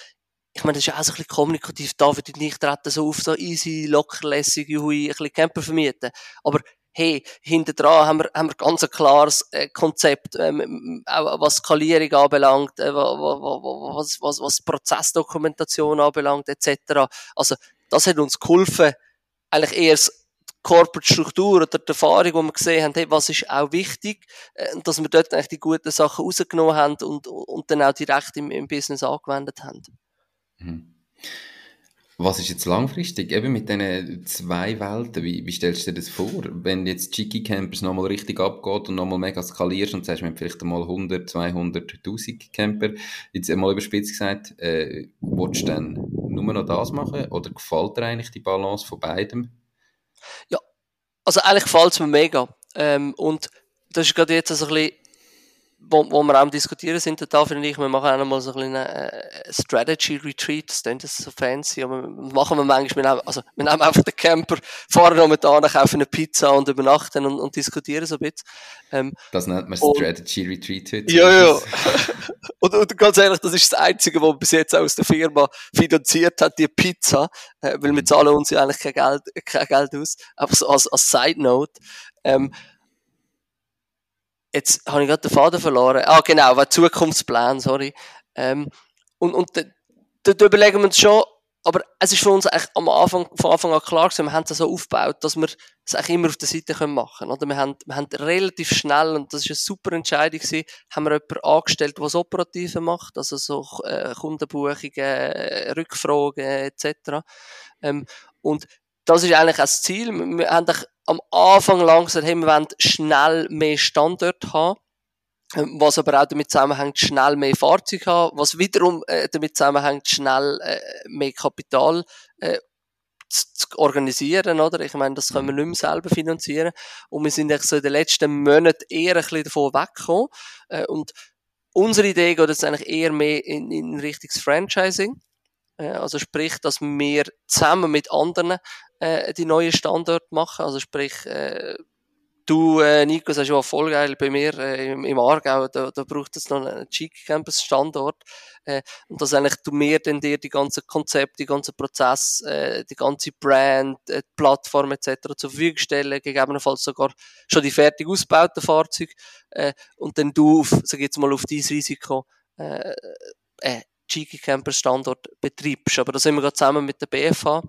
Ich meine, das ist auch so ein bisschen kommunikativ. David und ich treten so auf so easy, lockerlässig, juhui, ein bisschen Camper vermieten. Aber hey, hinter dran haben wir, haben wir ganz ein klares äh, Konzept, ähm, auch was Skalierung anbelangt, äh, was, was, was Prozessdokumentation anbelangt, etc. Also, das hat uns geholfen, eigentlich eher Corporate Struktur oder die Erfahrung, wo wir gesehen haben, hey, was ist auch wichtig, äh, dass wir dort eigentlich die guten Sachen rausgenommen haben und, und dann auch direkt im, im Business angewendet haben. Mhm. Was ist jetzt langfristig? Eben mit diesen zwei Welten, wie, wie stellst du dir das vor? Wenn jetzt Chicky Campers nochmal richtig abgeht und nochmal mega skalierst und sagst, wir haben vielleicht einmal 100, 200, 1000 Camper, jetzt einmal überspitzt gesagt, äh, willst du dann nur noch das machen oder gefällt dir eigentlich die Balance von beidem? Ja, also eigentlich gefällt es mir mega. Ähm, und das ist gerade jetzt so ein bisschen wo, wo wir auch diskutieren sind, da finde ich, wir machen auch nochmal so ein äh, Strategy Retreat, das klingt das so fancy, aber machen wir manchmal, wir nehmen, also, wir nehmen einfach den Camper, fahren noch mit an, kaufen eine Pizza und übernachten und, und diskutieren so ein bisschen. Ähm, das nennt man Strategy Retreat heute. Ja, ja. und, und ganz ehrlich, das ist das Einzige, was bis jetzt aus der Firma finanziert hat, die Pizza, äh, weil wir zahlen uns ja eigentlich kein Geld, kein Geld aus, aber so als, als Side Note. Ähm, jetzt habe ich gerade den Faden verloren. Ah, genau, war Zukunftsplan, sorry. Ähm, und, und da überlegen wir uns schon, aber es ist für uns eigentlich am Anfang, von Anfang an klar gewesen, wir haben es so aufgebaut, dass wir es eigentlich immer auf der Seite machen können? Wir haben, wir haben relativ schnell, und das ist eine super Entscheidung gewesen, haben wir jemanden angestellt, der das Operative macht, also so äh, Kundenbuchungen, Rückfragen etc. Ähm, und das ist eigentlich auch das Ziel. Wir haben am Anfang lang gesagt, hey, wir wollen schnell mehr Standort haben. Ähm, was aber auch damit zusammenhängt, schnell mehr Fahrzeuge haben, was wiederum äh, damit zusammenhängt, schnell äh, mehr Kapital äh, zu, zu, organisieren, oder? Ich meine, das können wir nicht mehr selber finanzieren. Und wir sind so in den letzten Monaten eher ein bisschen davon weggekommen. Äh, und unsere Idee geht jetzt eigentlich eher mehr in, in Richtung Franchising. Äh, also sprich, dass wir zusammen mit anderen äh, die neuen Standorte machen. Also sprich, äh, Du, äh, Nico, sagst ja voll geil bei mir äh, im, im Aargau, da, da braucht es noch einen Cheeky Campus Standort. Äh, und dass eigentlich du mir dann dir die ganzen Konzepte, die ganzen Prozess, äh, die ganze Brand, äh, die Plattform etc. zur Verfügung stellen, gegebenenfalls sogar schon die fertig ausgebauten Fahrzeuge äh, und dann du, auf, sag jetzt mal, auf dieses Risiko äh, äh, Cheeky Camper Standort betreibst. Aber da sind wir gerade zusammen mit der BFH,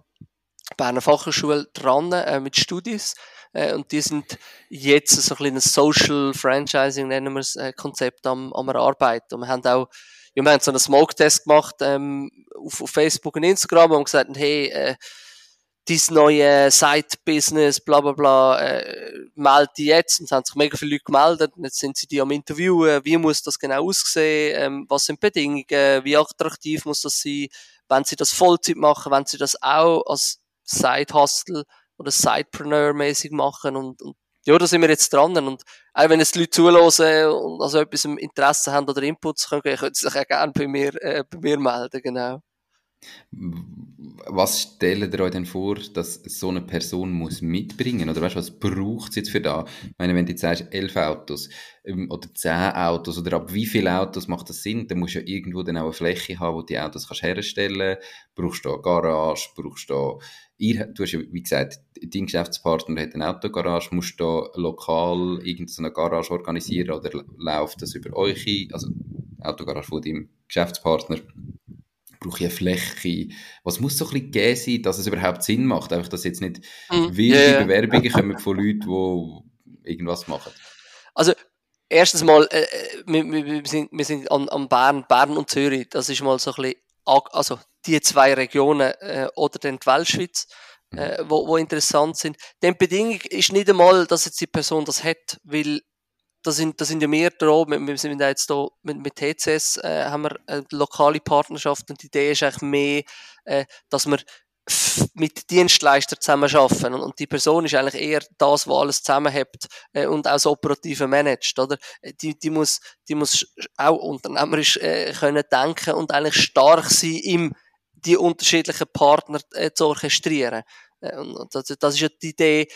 Berner Fachhochschule, dran äh, mit Studis. Äh, und die sind jetzt so ein kleines Social Franchising, nennen wir es, äh, Konzept am, am Erarbeiten. Und wir haben auch ja, wir haben so einen Smoke-Test gemacht ähm, auf, auf Facebook und Instagram und gesagt, hey, äh, dieses neue Side-Business, bla bla bla, äh, melde die jetzt. Und es haben sich mega viele Leute gemeldet. Und jetzt sind sie die am Interviewen. Wie muss das genau aussehen? Ähm, was sind Bedingungen? Wie attraktiv muss das sein? Wenn sie das Vollzeit machen, wenn sie das auch als Side-Hustle oder Sidepreneur-mäßig machen und, und ja, da sind wir jetzt dran. Und auch wenn jetzt die Leute zulassen und also etwas im Interesse haben oder Inputs können, können sie sich auch gerne bei mir, äh, bei mir melden, genau. Was stellt ihr euch denn vor, dass so eine Person muss mitbringen? Oder weißt du, was braucht es jetzt für da? Ich meine, wenn du jetzt sagst, elf Autos ähm, oder zehn Autos oder ab wie viele Autos macht das Sinn? Dann musst du ja irgendwo dann auch eine Fläche haben, wo du die Autos kannst herstellen kannst. Brauchst du eine Garage, brauchst du ihr, du hast ja, wie gesagt, dein Geschäftspartner hat eine Autogarage, musst du lokal irgendeine Garage organisieren oder läuft das über euch? Also, Autogarage von deinem Geschäftspartner brauche ich eine Fläche? Was muss so ein bisschen gegeben sein, dass es überhaupt Sinn macht? Einfach, dass jetzt nicht mhm. wilde yeah. Bewerbungen kommen von Leuten, die irgendwas machen. Also, erstens mal, äh, äh wir, wir, sind, wir sind an, an Bern, Bern und Zürich. Das ist mal so ein bisschen, also, die zwei Regionen, äh, oder die Weltschweiz. Äh, mhm. wo, wo interessant sind. Die Bedingung ist nicht einmal, dass jetzt die Person das hat, weil da sind, da sind ja mehr da, wir, wir sind jetzt da mit, mit TCS, äh, haben wir eine lokale Partnerschaft und die Idee ist eigentlich mehr, äh, dass wir mit Dienstleistern zusammenarbeiten und, und die Person ist eigentlich eher das, was alles zusammenhält äh, und auch das Operative managt, oder? Die, die muss, die muss auch unternehmerisch äh, können denken und eigentlich stark sein, im die unterschiedlichen Partner äh, zu orchestrieren. Äh, und das, das ist ja die Idee,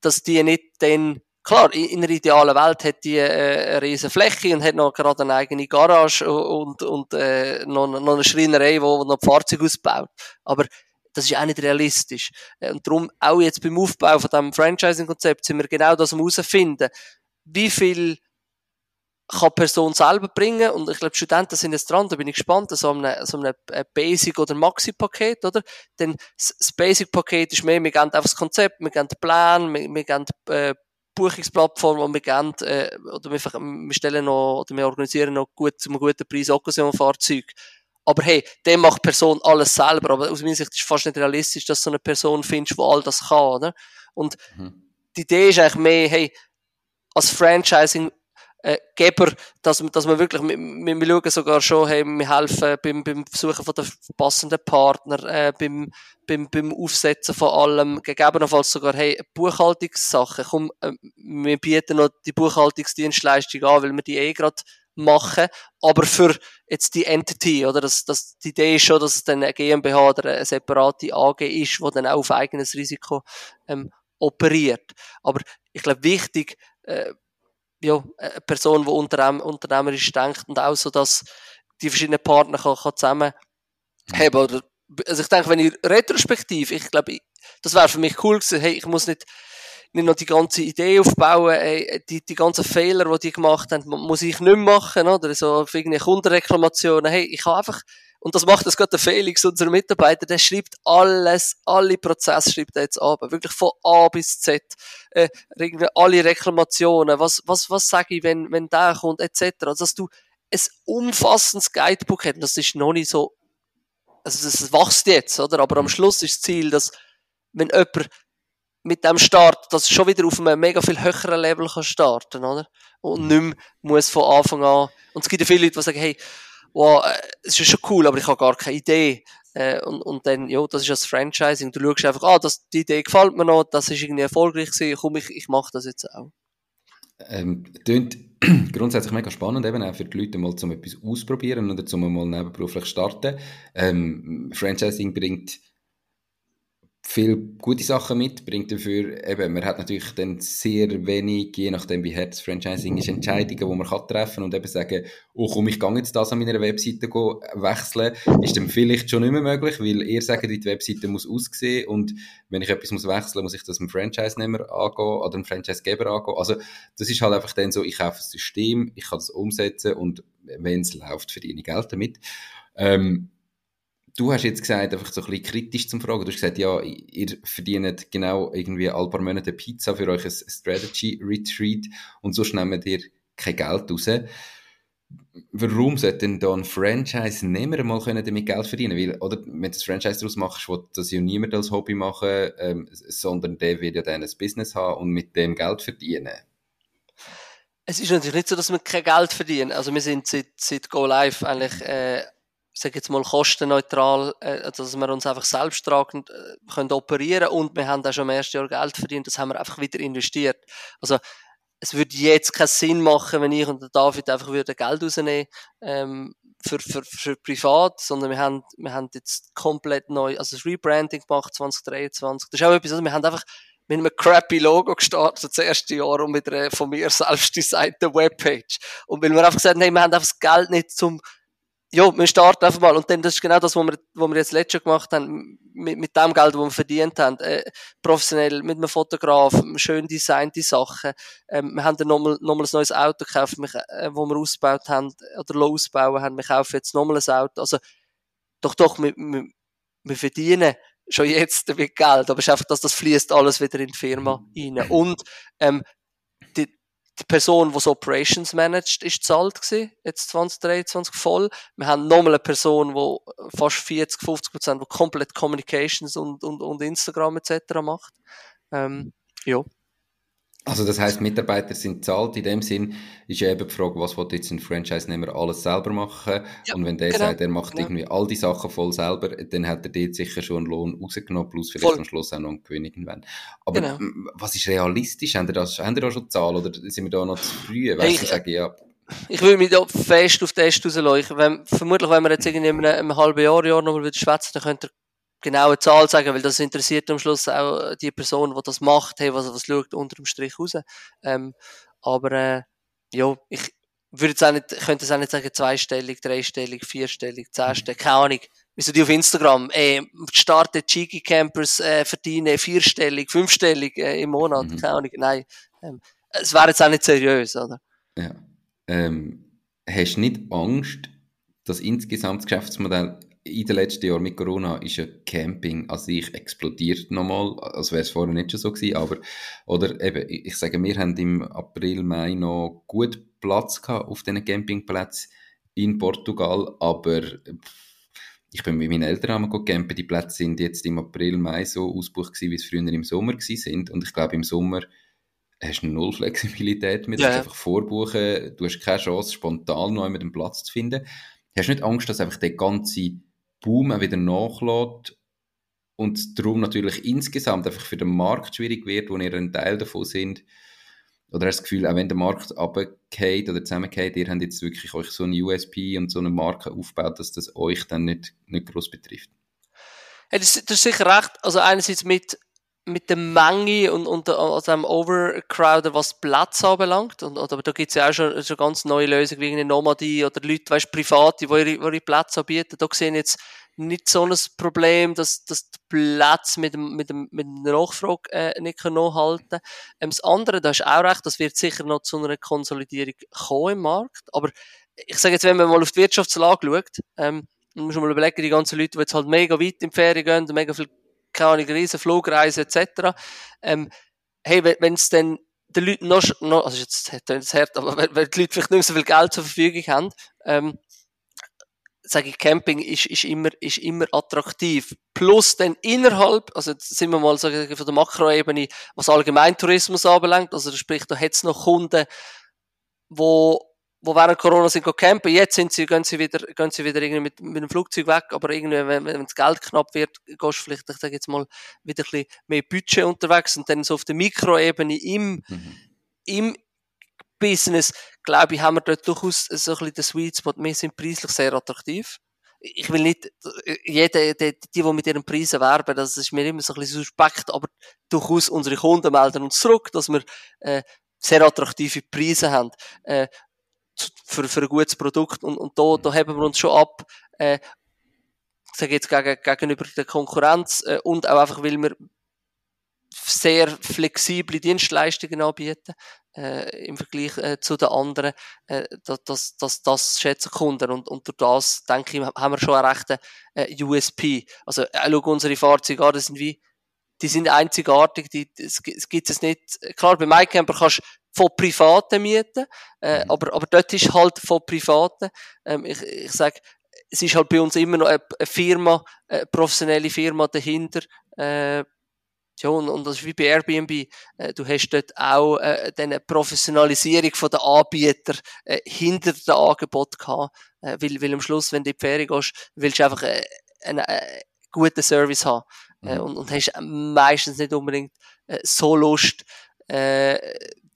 dass die nicht dann Klar, in einer idealen Welt hat die äh, eine riesen Fläche und hat noch gerade eine eigene Garage und, und äh, noch, noch eine Schreinerei, wo, noch Fahrzeuge ausbaut. Aber das ist auch nicht realistisch. Äh, und darum, auch jetzt beim Aufbau von diesem Franchising-Konzept, sind wir genau das am herausfinden. Wie viel kann Person selber bringen? Und ich glaube, Studenten sind jetzt dran, da bin ich gespannt, so einem, so einem äh, Basic- oder Maxi-Paket, oder? Denn das Basic-Paket ist mehr, wir geben einfach das Konzept, wir geben den Plan, wir, wir geben äh, Buchungsplattform, wo wir gerne, äh, oder wir, wir stellen noch, oder wir organisieren noch gut, zu einem guten Preis Occasion-Fahrzeug. Aber hey, dem macht die Person alles selber. Aber aus meiner Sicht ist es fast nicht realistisch, dass du so eine Person findest, die all das kann, oder? Und mhm. die Idee ist eigentlich mehr, hey, als Franchising Geber, dass, dass wir wirklich, wir, wir schauen sogar schon, hey, wir helfen beim, beim Suchen von den passenden Partner, äh, beim, beim, beim Aufsetzen von allem, gegebenenfalls sogar, hey, Buchhaltungssachen, komm, äh, wir bieten noch die Buchhaltungsdienstleistung an, weil wir die eh gerade machen, aber für jetzt die Entity, oder, das, das, die Idee ist schon, dass es dann eine GmbH oder eine separate AG ist, die dann auch auf eigenes Risiko ähm, operiert. Aber ich glaube, wichtig, äh, ja, eine Person, die unternehm, unternehmerisch denkt und auch so, dass die verschiedenen Partner kann, kann zusammen haben. Oder, also ich denke, wenn ich retrospektiv, ich glaube, das wäre für mich cool gewesen, hey, ich muss nicht, nicht noch die ganze Idee aufbauen, ey, die, die ganzen Fehler, die die gemacht haben, muss ich nicht machen, oder so, auf irgendeine Kundenreklamationen, hey, ich habe einfach und das macht das gerade der Felix, unser Mitarbeiter, der schreibt alles, alle Prozesse schreibt er jetzt ab. Wirklich von A bis Z. Äh, alle Reklamationen, was, was, was sage ich, wenn, wenn der kommt, etc. Also, dass du ein umfassendes Guidebook hast, das ist noch nicht so, also das wächst jetzt, oder? Aber am Schluss ist das Ziel, dass, wenn jemand mit dem Start, dass schon wieder auf einem mega viel höheren Level kann starten, oder? Und nicht mehr muss von Anfang an, und es gibt ja viele Leute, die sagen, hey, wow, äh, es ist schon cool, aber ich habe gar keine Idee. Äh, und, und dann, ja, das ist das Franchising. Du schaust einfach, ah, das, die Idee gefällt mir noch, das ist irgendwie erfolgreich gewesen, komm, ich, ich mache das jetzt auch. Ähm, klingt grundsätzlich mega spannend, eben auch für die Leute mal zum etwas ausprobieren oder zum mal nebenberuflich starten. Ähm, Franchising bringt viele gute Sachen mit, bringt dafür, eben, man hat natürlich dann sehr wenig, je nachdem wie hart das Franchising ist, Entscheidungen, die man kann treffen und eben sagen, oh komm, ich gehe jetzt das an meiner Webseite wechseln, ist dann vielleicht schon nicht mehr möglich, weil ihr sagt, die Webseite muss aussehen und wenn ich etwas muss wechseln muss ich das einem Franchise-Nehmer angehen oder einem Franchise-Geber angehen. Also das ist halt einfach dann so, ich kaufe ein System, ich kann das umsetzen und wenn es läuft, verdiene ich Geld damit. Ähm, du hast jetzt gesagt, einfach so ein bisschen kritisch zum Fragen. Du hast gesagt, ja, ihr verdient genau irgendwie ein paar Monate Pizza für euch ein Strategy Retreat und sonst nehmt ihr kein Geld raus. Warum sollte denn da ein Franchise-Nehmer mal können damit Geld verdienen Weil, oder, wenn du das Franchise daraus machst, will das ja niemand als Hobby machen, ähm, sondern der wird ja dann ein Business haben und mit dem Geld verdienen. Es ist natürlich nicht so, dass wir kein Geld verdienen. Also wir sind seit, seit Go Live eigentlich äh, sage jetzt mal, kostenneutral, äh, dass wir uns einfach selbsttragend äh, können operieren und wir haben auch schon im ersten Jahr Geld verdient, das haben wir einfach wieder investiert. Also, es würde jetzt keinen Sinn machen, wenn ich und der David einfach würde Geld rausnehmen, ähm, für, für, für privat, sondern wir haben, wir haben jetzt komplett neu, also das Rebranding gemacht 2023. Das ist auch etwas, also wir haben einfach mit einem crappy Logo gestartet, das erste Jahr und mit einer von mir selbst designten Webpage. Und weil wir einfach gesagt haben, hey, wir haben einfach das Geld nicht zum, ja, wir starten einfach mal. Und dann, das ist genau das, was wir, was wir jetzt letztes Jahr gemacht haben, mit, mit dem Geld, das wir verdient haben, äh, professionell, mit einem Fotograf, schön designte Sachen. Ähm, wir haben dann nochmal, nochmal ein neues Auto gekauft, äh, wo wir ausgebaut haben, oder ausbauen haben. Wir kaufen jetzt nochmal ein Auto. Also, doch, doch, wir, wir, wir verdienen schon jetzt damit Geld, aber es ist einfach, dass das fließt alles wieder in die Firma rein. Und, ähm, die, Person, die das Operations managt, ist zahlt gewesen, jetzt 2023 voll. Wir haben nochmal eine Person, die fast 40, 50 Prozent, die komplett Communications und, und, und Instagram etc. macht. Ähm, ja. Also das heißt, Mitarbeiter sind zahlt. In dem Sinn ist ja eben die Frage, was will jetzt ein Franchise-Nehmer alles selber machen? Ja, und wenn der genau, sagt, er macht genau. irgendwie all die Sachen voll selber, dann hat er dort sicher schon einen Lohn rausgenommen, plus vielleicht voll. am Schluss auch noch einen Gewinn irgendwann. Aber genau. was ist realistisch? Haben ihr, das, haben da schon Zahlen oder sind wir da noch zu früh? Weißt du, sagen, ja. Ich würde mich da fest auf den Test rausleuchten. Wenn, vermutlich, wenn wir jetzt irgendwie in einem, einem halben Jahr, Jahr nochmal wieder schwätzen, dann könnt ihr genaue Zahl sagen, weil das interessiert am Schluss auch die Person, die das macht, hey, was, was schaut unter dem Strich raus. Ähm, aber äh, ja, ich würde jetzt auch nicht, könnte es auch nicht sagen, zweistellig, dreistellig, vierstellig, zehnstellig, keine Ahnung. Wieso die auf Instagram, äh, starten Cheeky Campers, äh, verdienen vierstellig, fünfstellig äh, im Monat, mhm. keine Ahnung, nein. Ähm, es wäre jetzt auch nicht seriös, oder? Ja. Ähm, hast du nicht Angst, dass insgesamt das Geschäftsmodell in den letzten Jahren mit Corona ist ja Camping an sich explodiert nochmal, als wäre es vorher nicht schon so gewesen, aber, oder eben, ich sage, wir haben im April, Mai noch gut Platz gehabt auf diesen Campingplätzen in Portugal, aber ich bin mit meinen Eltern einmal campen, die Plätze sind jetzt im April, Mai so ausgebucht gewesen, wie es früher im Sommer gewesen sind und ich glaube, im Sommer hast du null Flexibilität mehr, du ja. einfach vorbuchen, du hast keine Chance, spontan neu mit dem Platz zu finden. Hast du nicht Angst, dass einfach der ganze Boom auch wieder nachlässt und darum natürlich insgesamt einfach für den Markt schwierig wird, wo ihr ein Teil davon sind? Oder hast du das Gefühl, auch wenn der Markt runtergeht oder zusammengeht, ihr habt jetzt wirklich euch so eine USP und so eine Marke aufgebaut, dass das euch dann nicht, nicht groß betrifft? Ja, das, das ist sicher recht. Also einerseits mit mit der Menge und, und also dem Overcrowden, was Platz anbelangt. Und, aber da gibt's ja auch schon, schon ganz neue Lösungen, wie eine Nomadie oder Leute, weißt, Private, die ihre, ihre Plätze anbieten. Da sehen jetzt nicht so ein Problem, dass, dass der Platz mit dem, mit dem, mit dem Nachfrage äh, nicht kann halten ähm, Das andere, da ist auch recht, das wird sicher noch zu einer Konsolidierung kommen im Markt. Aber ich sage jetzt, wenn man mal auf die Wirtschaftslage schaut, ähm, muss man mal überlegen, die ganzen Leute, die jetzt halt mega weit in die Ferien gehen und mega viel keine Ahnung, riesen Flugreisen etc. Ähm, hey, wenn es dann den Leuten noch, noch also jetzt das hart, aber wenn, wenn die Leute vielleicht nicht mehr so viel Geld zur Verfügung haben, ähm, sage ich, Camping ist, ist immer, ist immer attraktiv. Plus dann innerhalb, also jetzt sind wir mal so von der Makroebene, was Allgemeintourismus anbelangt, also sprich, da hat es noch Kunden, wo wo während Corona sind campen, jetzt sind sie, gehen sie wieder, gehen sie wieder irgendwie mit, mit dem Flugzeug weg, aber irgendwie, wenn, wenn das Geld knapp wird, gehst du vielleicht, ich sage jetzt mal, wieder ein bisschen mehr Budget unterwegs und dann so auf der Mikroebene im, mhm. im Business, glaube ich, haben wir dort durchaus so ein bisschen den Sweet Spot. Wir sind preislich sehr attraktiv. ich will nicht, jeder, die, die, die mit ihren Preisen werben, das ist mir immer so ein bisschen suspekt, aber durchaus unsere Kunden melden uns zurück, dass wir, äh, sehr attraktive Preise haben, äh, für, für ein gutes Produkt und, und da, da haben wir uns schon ab, äh, sage jetzt gegen, gegenüber der Konkurrenz äh, und auch einfach, weil wir sehr flexible Dienstleistungen anbieten äh, im Vergleich äh, zu den anderen. Äh, das, das, das schätzen Kunden und, und durch das, denke ich, haben wir schon einen rechten äh, USP. Also äh, schau unsere Fahrzeuge an, das sind wie die sind einzigartig, die, es, es gibt es nicht. Klar, bei MyCamper kannst du von Privaten mieten, äh, mhm. aber, aber dort ist halt von Privaten. Ähm, ich ich sage, es ist halt bei uns immer noch eine, eine Firma, eine professionelle Firma dahinter, äh, ja, und, und das ist wie bei Airbnb. Äh, du hast dort auch äh, eine Professionalisierung von der Anbieter äh, hinter dem Angebot gehabt. Äh, weil, weil am Schluss, wenn du in die Ferien gehst, willst du einfach äh, einen äh, guten Service haben. Äh, mhm. und, und hast meistens nicht unbedingt äh, so Lust, äh,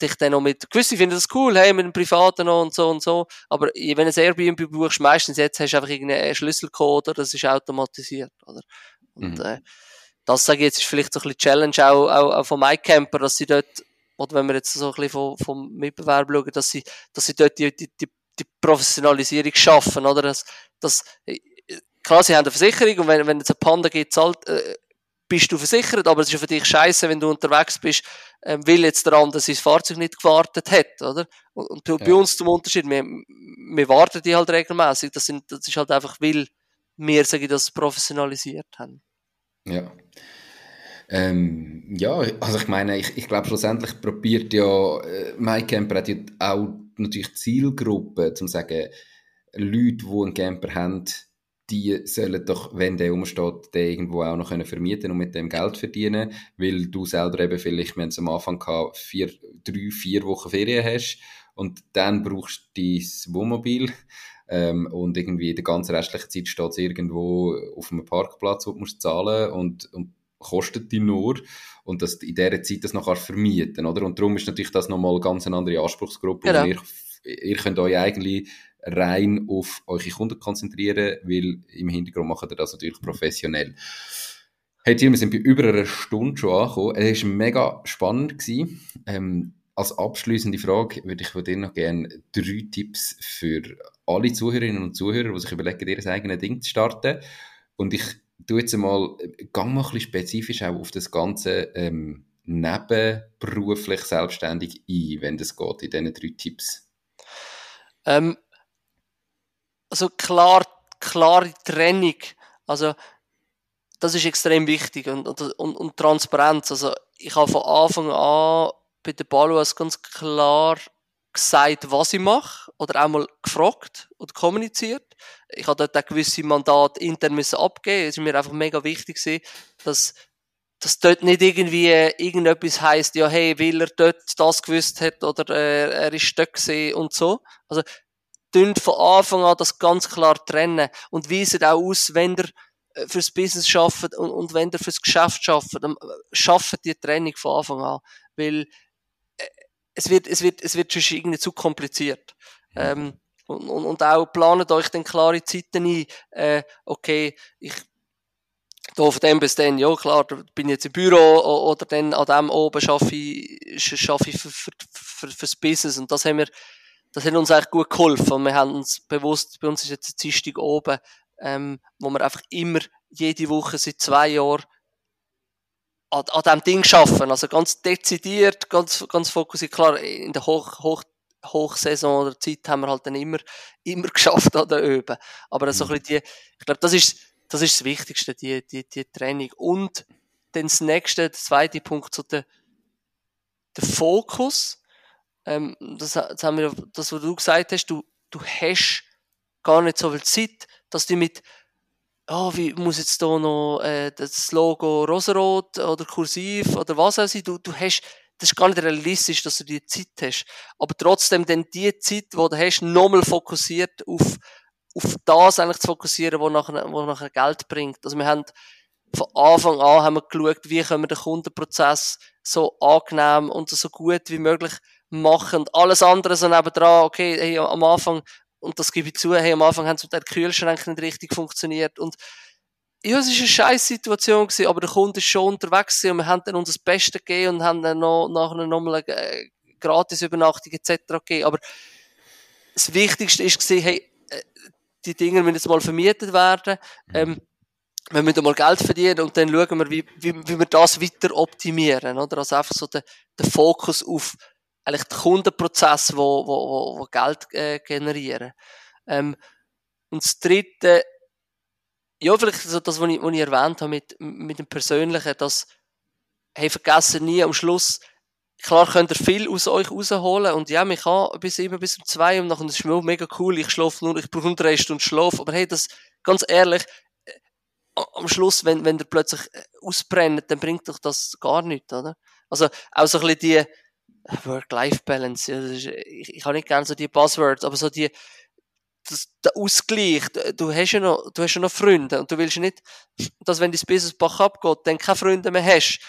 dich dann noch mit, gewisse finden das cool, hey, mit dem Privaten noch und so und so, aber wenn du ein Airbnb buchst, meistens jetzt hast du einfach irgendeinen Schlüsselcode, oder das ist automatisiert, oder? Und, mhm. äh, das sage ich jetzt, ist vielleicht so ein bisschen Challenge auch, auch, auch von MyCamper, dass sie dort, oder wenn wir jetzt so ein bisschen vom, vom Mitbewerb schauen, dass sie, dass sie dort die, die, die, die Professionalisierung schaffen, oder? Dass, dass, klar, sie haben eine Versicherung und wenn, wenn es eine Panda gibt, zahlt, äh, bist du versichert, aber es ist für dich scheiße, wenn du unterwegs bist, äh, weil jetzt der andere sein Fahrzeug nicht gewartet hat, oder? Und, und ja. bei uns zum Unterschied, wir, wir warten die halt regelmäßig, das, sind, das ist halt einfach, weil wir, sage ich, das professionalisiert haben. Ja. Ähm, ja, also ich meine, ich, ich glaube schlussendlich probiert ja, äh, MyCamper hat ja auch natürlich Zielgruppen, zum sagen, Leute, die einen Camper haben, die sollen doch, wenn der umsteht, den irgendwo auch noch können vermieten und mit dem Geld verdienen, weil du selber eben vielleicht, wir haben es am Anfang gehabt, vier, drei, vier Wochen Ferien hast und dann brauchst du dein Wohnmobil ähm, und irgendwie die ganze restliche Zeit steht es irgendwo auf einem Parkplatz, wo du musst zahlen und, und kostet die nur und dass in dieser Zeit das noch vermieten oder? Und darum ist natürlich das nochmal ganz eine andere Anspruchsgruppe genau. ihr, ihr könnt euch eigentlich rein auf eure Kunden konzentrieren, weil im Hintergrund macht ihr das natürlich professionell. Hey Tim, wir sind bei über einer Stunde schon angekommen. Es war mega spannend. Ähm, als abschließende Frage würde ich von dir noch gerne drei Tipps für alle Zuhörerinnen und Zuhörer, die sich überlegen, ihr eigenes Ding zu starten. Und ich tue jetzt einmal, gang mal ein bisschen spezifisch auch auf das Ganze ähm, nebenberuflich selbstständig ein, wenn das geht, in diesen drei Tipps. Ähm, also klar, klare Trennung. Also, das ist extrem wichtig und, und, und, und Transparenz. Also, ich habe von Anfang an bei der Baluas ganz klar gesagt, was ich mache, oder auch mal gefragt oder kommuniziert. Ich habe dort auch gewisse Mandate intern müssen abgeben. Es ist mir einfach mega wichtig dass, dass dort nicht irgendwie irgendetwas heisst, ja, hey, weil er dort das gewusst hat, oder äh, er ist dort und so. Also, von Anfang an das ganz klar trennen und weisen auch aus, wenn ihr äh, fürs Business schafft und, und wenn ihr fürs Geschäft schafft, dann äh, schafft die Trennung von Anfang an, weil äh, es wird, es wird, es wird schon irgendwie zu kompliziert. Ähm, und, und, und auch planet euch dann klare Zeiten ein, äh, okay, ich da von dem bis dann, ja klar, bin jetzt im Büro oder dann an dem oben schaffe ich, schaffe ich für, für, für, fürs Business und das haben wir das hat uns eigentlich gut geholfen. wir haben uns bewusst, bei uns ist jetzt die Dienstag oben, ähm, wo wir einfach immer jede Woche seit zwei Jahren an, an diesem Ding arbeiten. Also ganz dezidiert, ganz, ganz fokussiert. Klar, in der Hoch, Hoch, Hochsaison oder Zeit haben wir halt dann immer, immer geschafft an der Öben. Aber so ein mhm. bisschen die, ich glaube, das ist, das ist das Wichtigste, die, die, die Training. Und dann das nächste, der zweite Punkt, so der, der Fokus ähm, das, das, haben wir, das, was du gesagt hast, du, du hast gar nicht so viel Zeit, dass du mit, oh, wie muss jetzt da noch äh, das Logo rosarot oder kursiv oder was auch sein, du, du hast, das ist gar nicht realistisch, dass du die Zeit hast. Aber trotzdem dann die Zeit, die du hast, nochmal fokussiert auf, auf das eigentlich zu fokussieren, was nachher, was nachher Geld bringt. Also wir haben von Anfang an haben wir geschaut, wie können wir den Kundenprozess so angenehm und so gut wie möglich machen. Und alles andere so nebendran, okay, hey, am Anfang und das gebe ich zu, hey, am Anfang haben zum Teil die Kühlschränke nicht richtig funktioniert und ja, es war eine scheiß Situation gewesen, aber der Kunde ist schon unterwegs gewesen und wir haben dann uns das Beste gegeben und haben dann noch, nachher nochmal eine äh, gratis Übernachtung etc. gegeben. Aber das Wichtigste ist gewesen, hey, äh, die Dinge müssen jetzt mal vermietet werden. Ähm, wir müssen mal Geld verdienen und dann schauen wir, wie, wie, wie wir das weiter optimieren, oder? Also einfach so der, der Fokus auf eigentlich den Kundenprozess, wo, wo, wo, wo Geld äh, generieren. Ähm, und das dritte, ja, vielleicht so das, was ich, was ich erwähnt habe mit, mit dem Persönlichen, dass, hey, vergessen nie am Schluss, klar könnt ihr viel aus euch rausholen und ja, ich kann bis immer bis um zwei und nachher ist mir mega cool, ich schlafe nur, ich brauche nur drei Stunden Schlaf, aber hey, das, ganz ehrlich, äh, am Schluss, wenn, wenn ihr plötzlich äh, ausbrennt, dann bringt doch das gar nichts, oder? Also, auch so ein bisschen die Work-Life-Balance, ja, ist, ich, ich habe nicht gerne so die Buzzwords, aber so die, das, der Ausgleich, du hast ja noch, du hast ja noch Freunde und du willst nicht, dass wenn dein Business bach abgeht, dann keine Freunde mehr hast.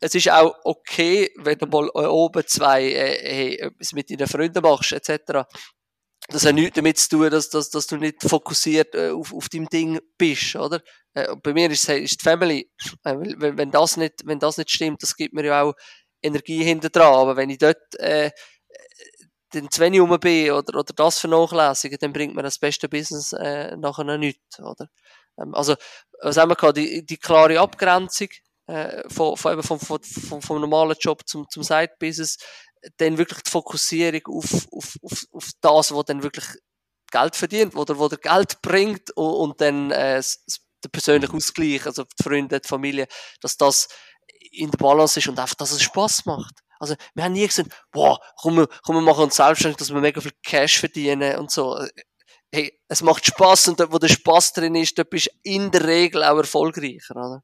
Es ist auch okay, wenn du mal oben zwei, äh, hey, etwas mit deinen Freunden machst, etc. Das hat nichts damit zu tun, dass, dass, dass du nicht fokussiert äh, auf, auf deinem Ding bist, oder? Äh, bei mir ist, ist die Family, äh, wenn, wenn, das nicht, wenn das nicht stimmt, das gibt mir ja auch Energie hinter dran. Aber wenn ich dort, äh, dann zu wenig rum bin oder, oder das vernachlässige, dann bringt mir das beste Business äh, nachher nichts, oder? Ähm, also, was haben wir gehabt? Die, die klare Abgrenzung äh, von, von, von, von, von, vom normalen Job zum, zum Side-Business, dann wirklich die Fokussierung auf, auf, auf, auf das, was dann wirklich Geld verdient, wo der, wo der Geld bringt und, und dann äh, der persönliche Ausgleich, also die Freunde, die Familie, dass das in der Balance ist und einfach, dass es Spaß macht. Also, wir haben nie gesagt, boah, komm, wir, komm, wir machen uns selbstständig, dass wir mega viel Cash verdienen und so. Hey, es macht Spaß und dort, wo der Spaß drin ist, dort bist du in der Regel auch erfolgreicher, oder?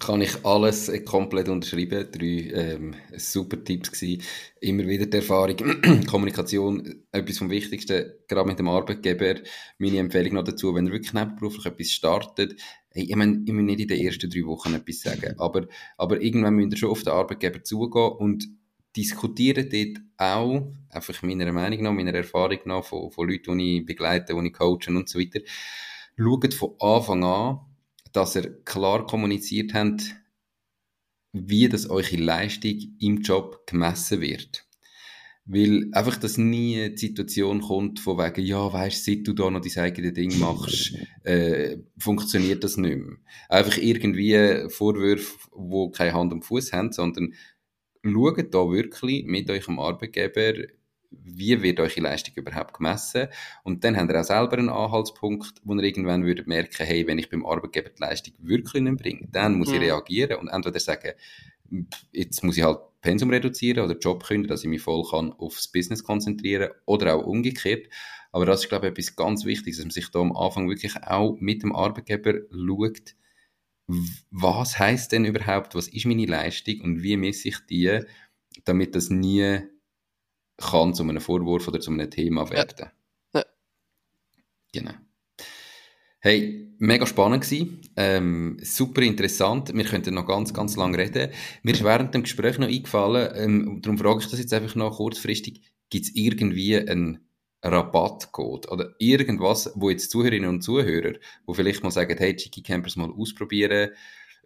Kann ich alles komplett unterschreiben. Drei ähm, super Tipps gewesen. Immer wieder die Erfahrung, Kommunikation, etwas vom Wichtigsten, gerade mit dem Arbeitgeber. Meine Empfehlung noch dazu, wenn ihr wirklich nebenberuflich etwas startet, ich meine, ich muss nicht in den ersten drei Wochen etwas sagen, aber, aber irgendwann müsst ihr schon auf den Arbeitgeber zugehen und diskutieren dort auch, einfach meiner Meinung nach, meiner Erfahrung nach, von, von Leuten, die ich begleite, die ich coachen und so weiter, schaut von Anfang an, dass ihr klar kommuniziert habt, wie das eure Leistung im Job gemessen wird. Weil einfach, dass nie eine Situation kommt, von wegen, ja, weißt, seit du da noch dein eigenes Ding machst, äh, funktioniert das nicht mehr. Einfach irgendwie Vorwürfe, wo keine Hand und Fuß haben, sondern schaut da wirklich mit eurem Arbeitgeber, wie wird eure Leistung überhaupt gemessen? Und dann habt ihr auch selber einen Anhaltspunkt, wo ihr irgendwann würdet merken, hey, wenn ich beim Arbeitgeber die Leistung wirklich nicht bringe, dann muss mhm. ich reagieren und entweder sagen, jetzt muss ich halt Pensum reduzieren oder Job kündigen, dass ich mich voll kann aufs Business konzentrieren oder auch umgekehrt. Aber das ist, glaube ich, etwas ganz Wichtiges, dass man sich da am Anfang wirklich auch mit dem Arbeitgeber schaut, was heißt denn überhaupt, was ist meine Leistung und wie messe ich die, damit das nie kann zu einem Vorwurf oder zu einem Thema werden. Ja. ja. Genau. Hey, mega spannend gewesen. Ähm, super interessant. Wir könnten noch ganz, ganz lang reden. Mir ist während dem Gespräch noch eingefallen, ähm, darum frage ich das jetzt einfach noch kurzfristig, gibt es irgendwie einen Rabattcode oder irgendwas, wo jetzt Zuhörerinnen und Zuhörer, wo vielleicht mal sagen, hey, Cheeky Campers mal ausprobieren,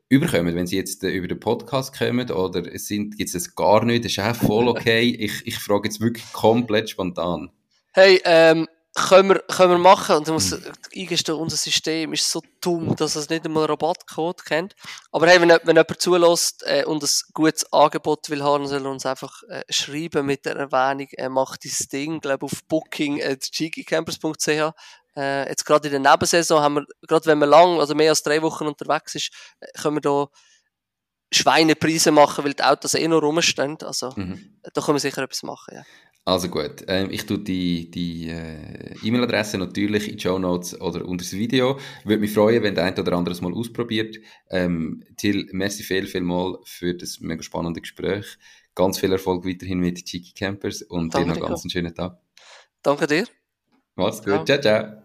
überkommen, wenn sie jetzt äh, über den Podcast kommen oder sind, gibt es gar nicht, das ist auch voll okay. ich, ich frage jetzt wirklich komplett spontan. Hey, ähm, können wir, können wir machen. Und ich muss hm. eingestehen, unser System ist so dumm, dass es nicht einmal Rabattcode kennt. Aber hey, wenn, wenn jemand zulässt äh, und ein gutes Angebot will haben, soll er uns einfach äh, schreiben mit der Erwähnung, er macht das Ding, glaube auf booking.cheekycampers.ch. Äh, jetzt gerade in der Nebensaison haben wir, gerade wenn man lang, also mehr als drei Wochen unterwegs ist, äh, können wir da Schweinepreise machen, weil die Autos eh noch rumstehen. Also, mhm. da können wir sicher etwas machen, ja. Also gut, ähm, ich tue die, die äh, E-Mail-Adresse natürlich in die Show Notes oder unter das Video. Würde mich freuen, wenn der ein oder andere es mal ausprobiert. Ähm, Till, merci viel, viel mal für das mega spannende Gespräch. Ganz viel Erfolg weiterhin mit Cheeky Campers und Danke dir noch ganz einen schönen Tag. Danke dir. Mach's gut, ciao, ciao.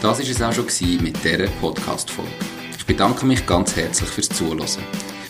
Das war es auch schon mit dieser Podcast-Folge. Ich bedanke mich ganz herzlich fürs Zuhören.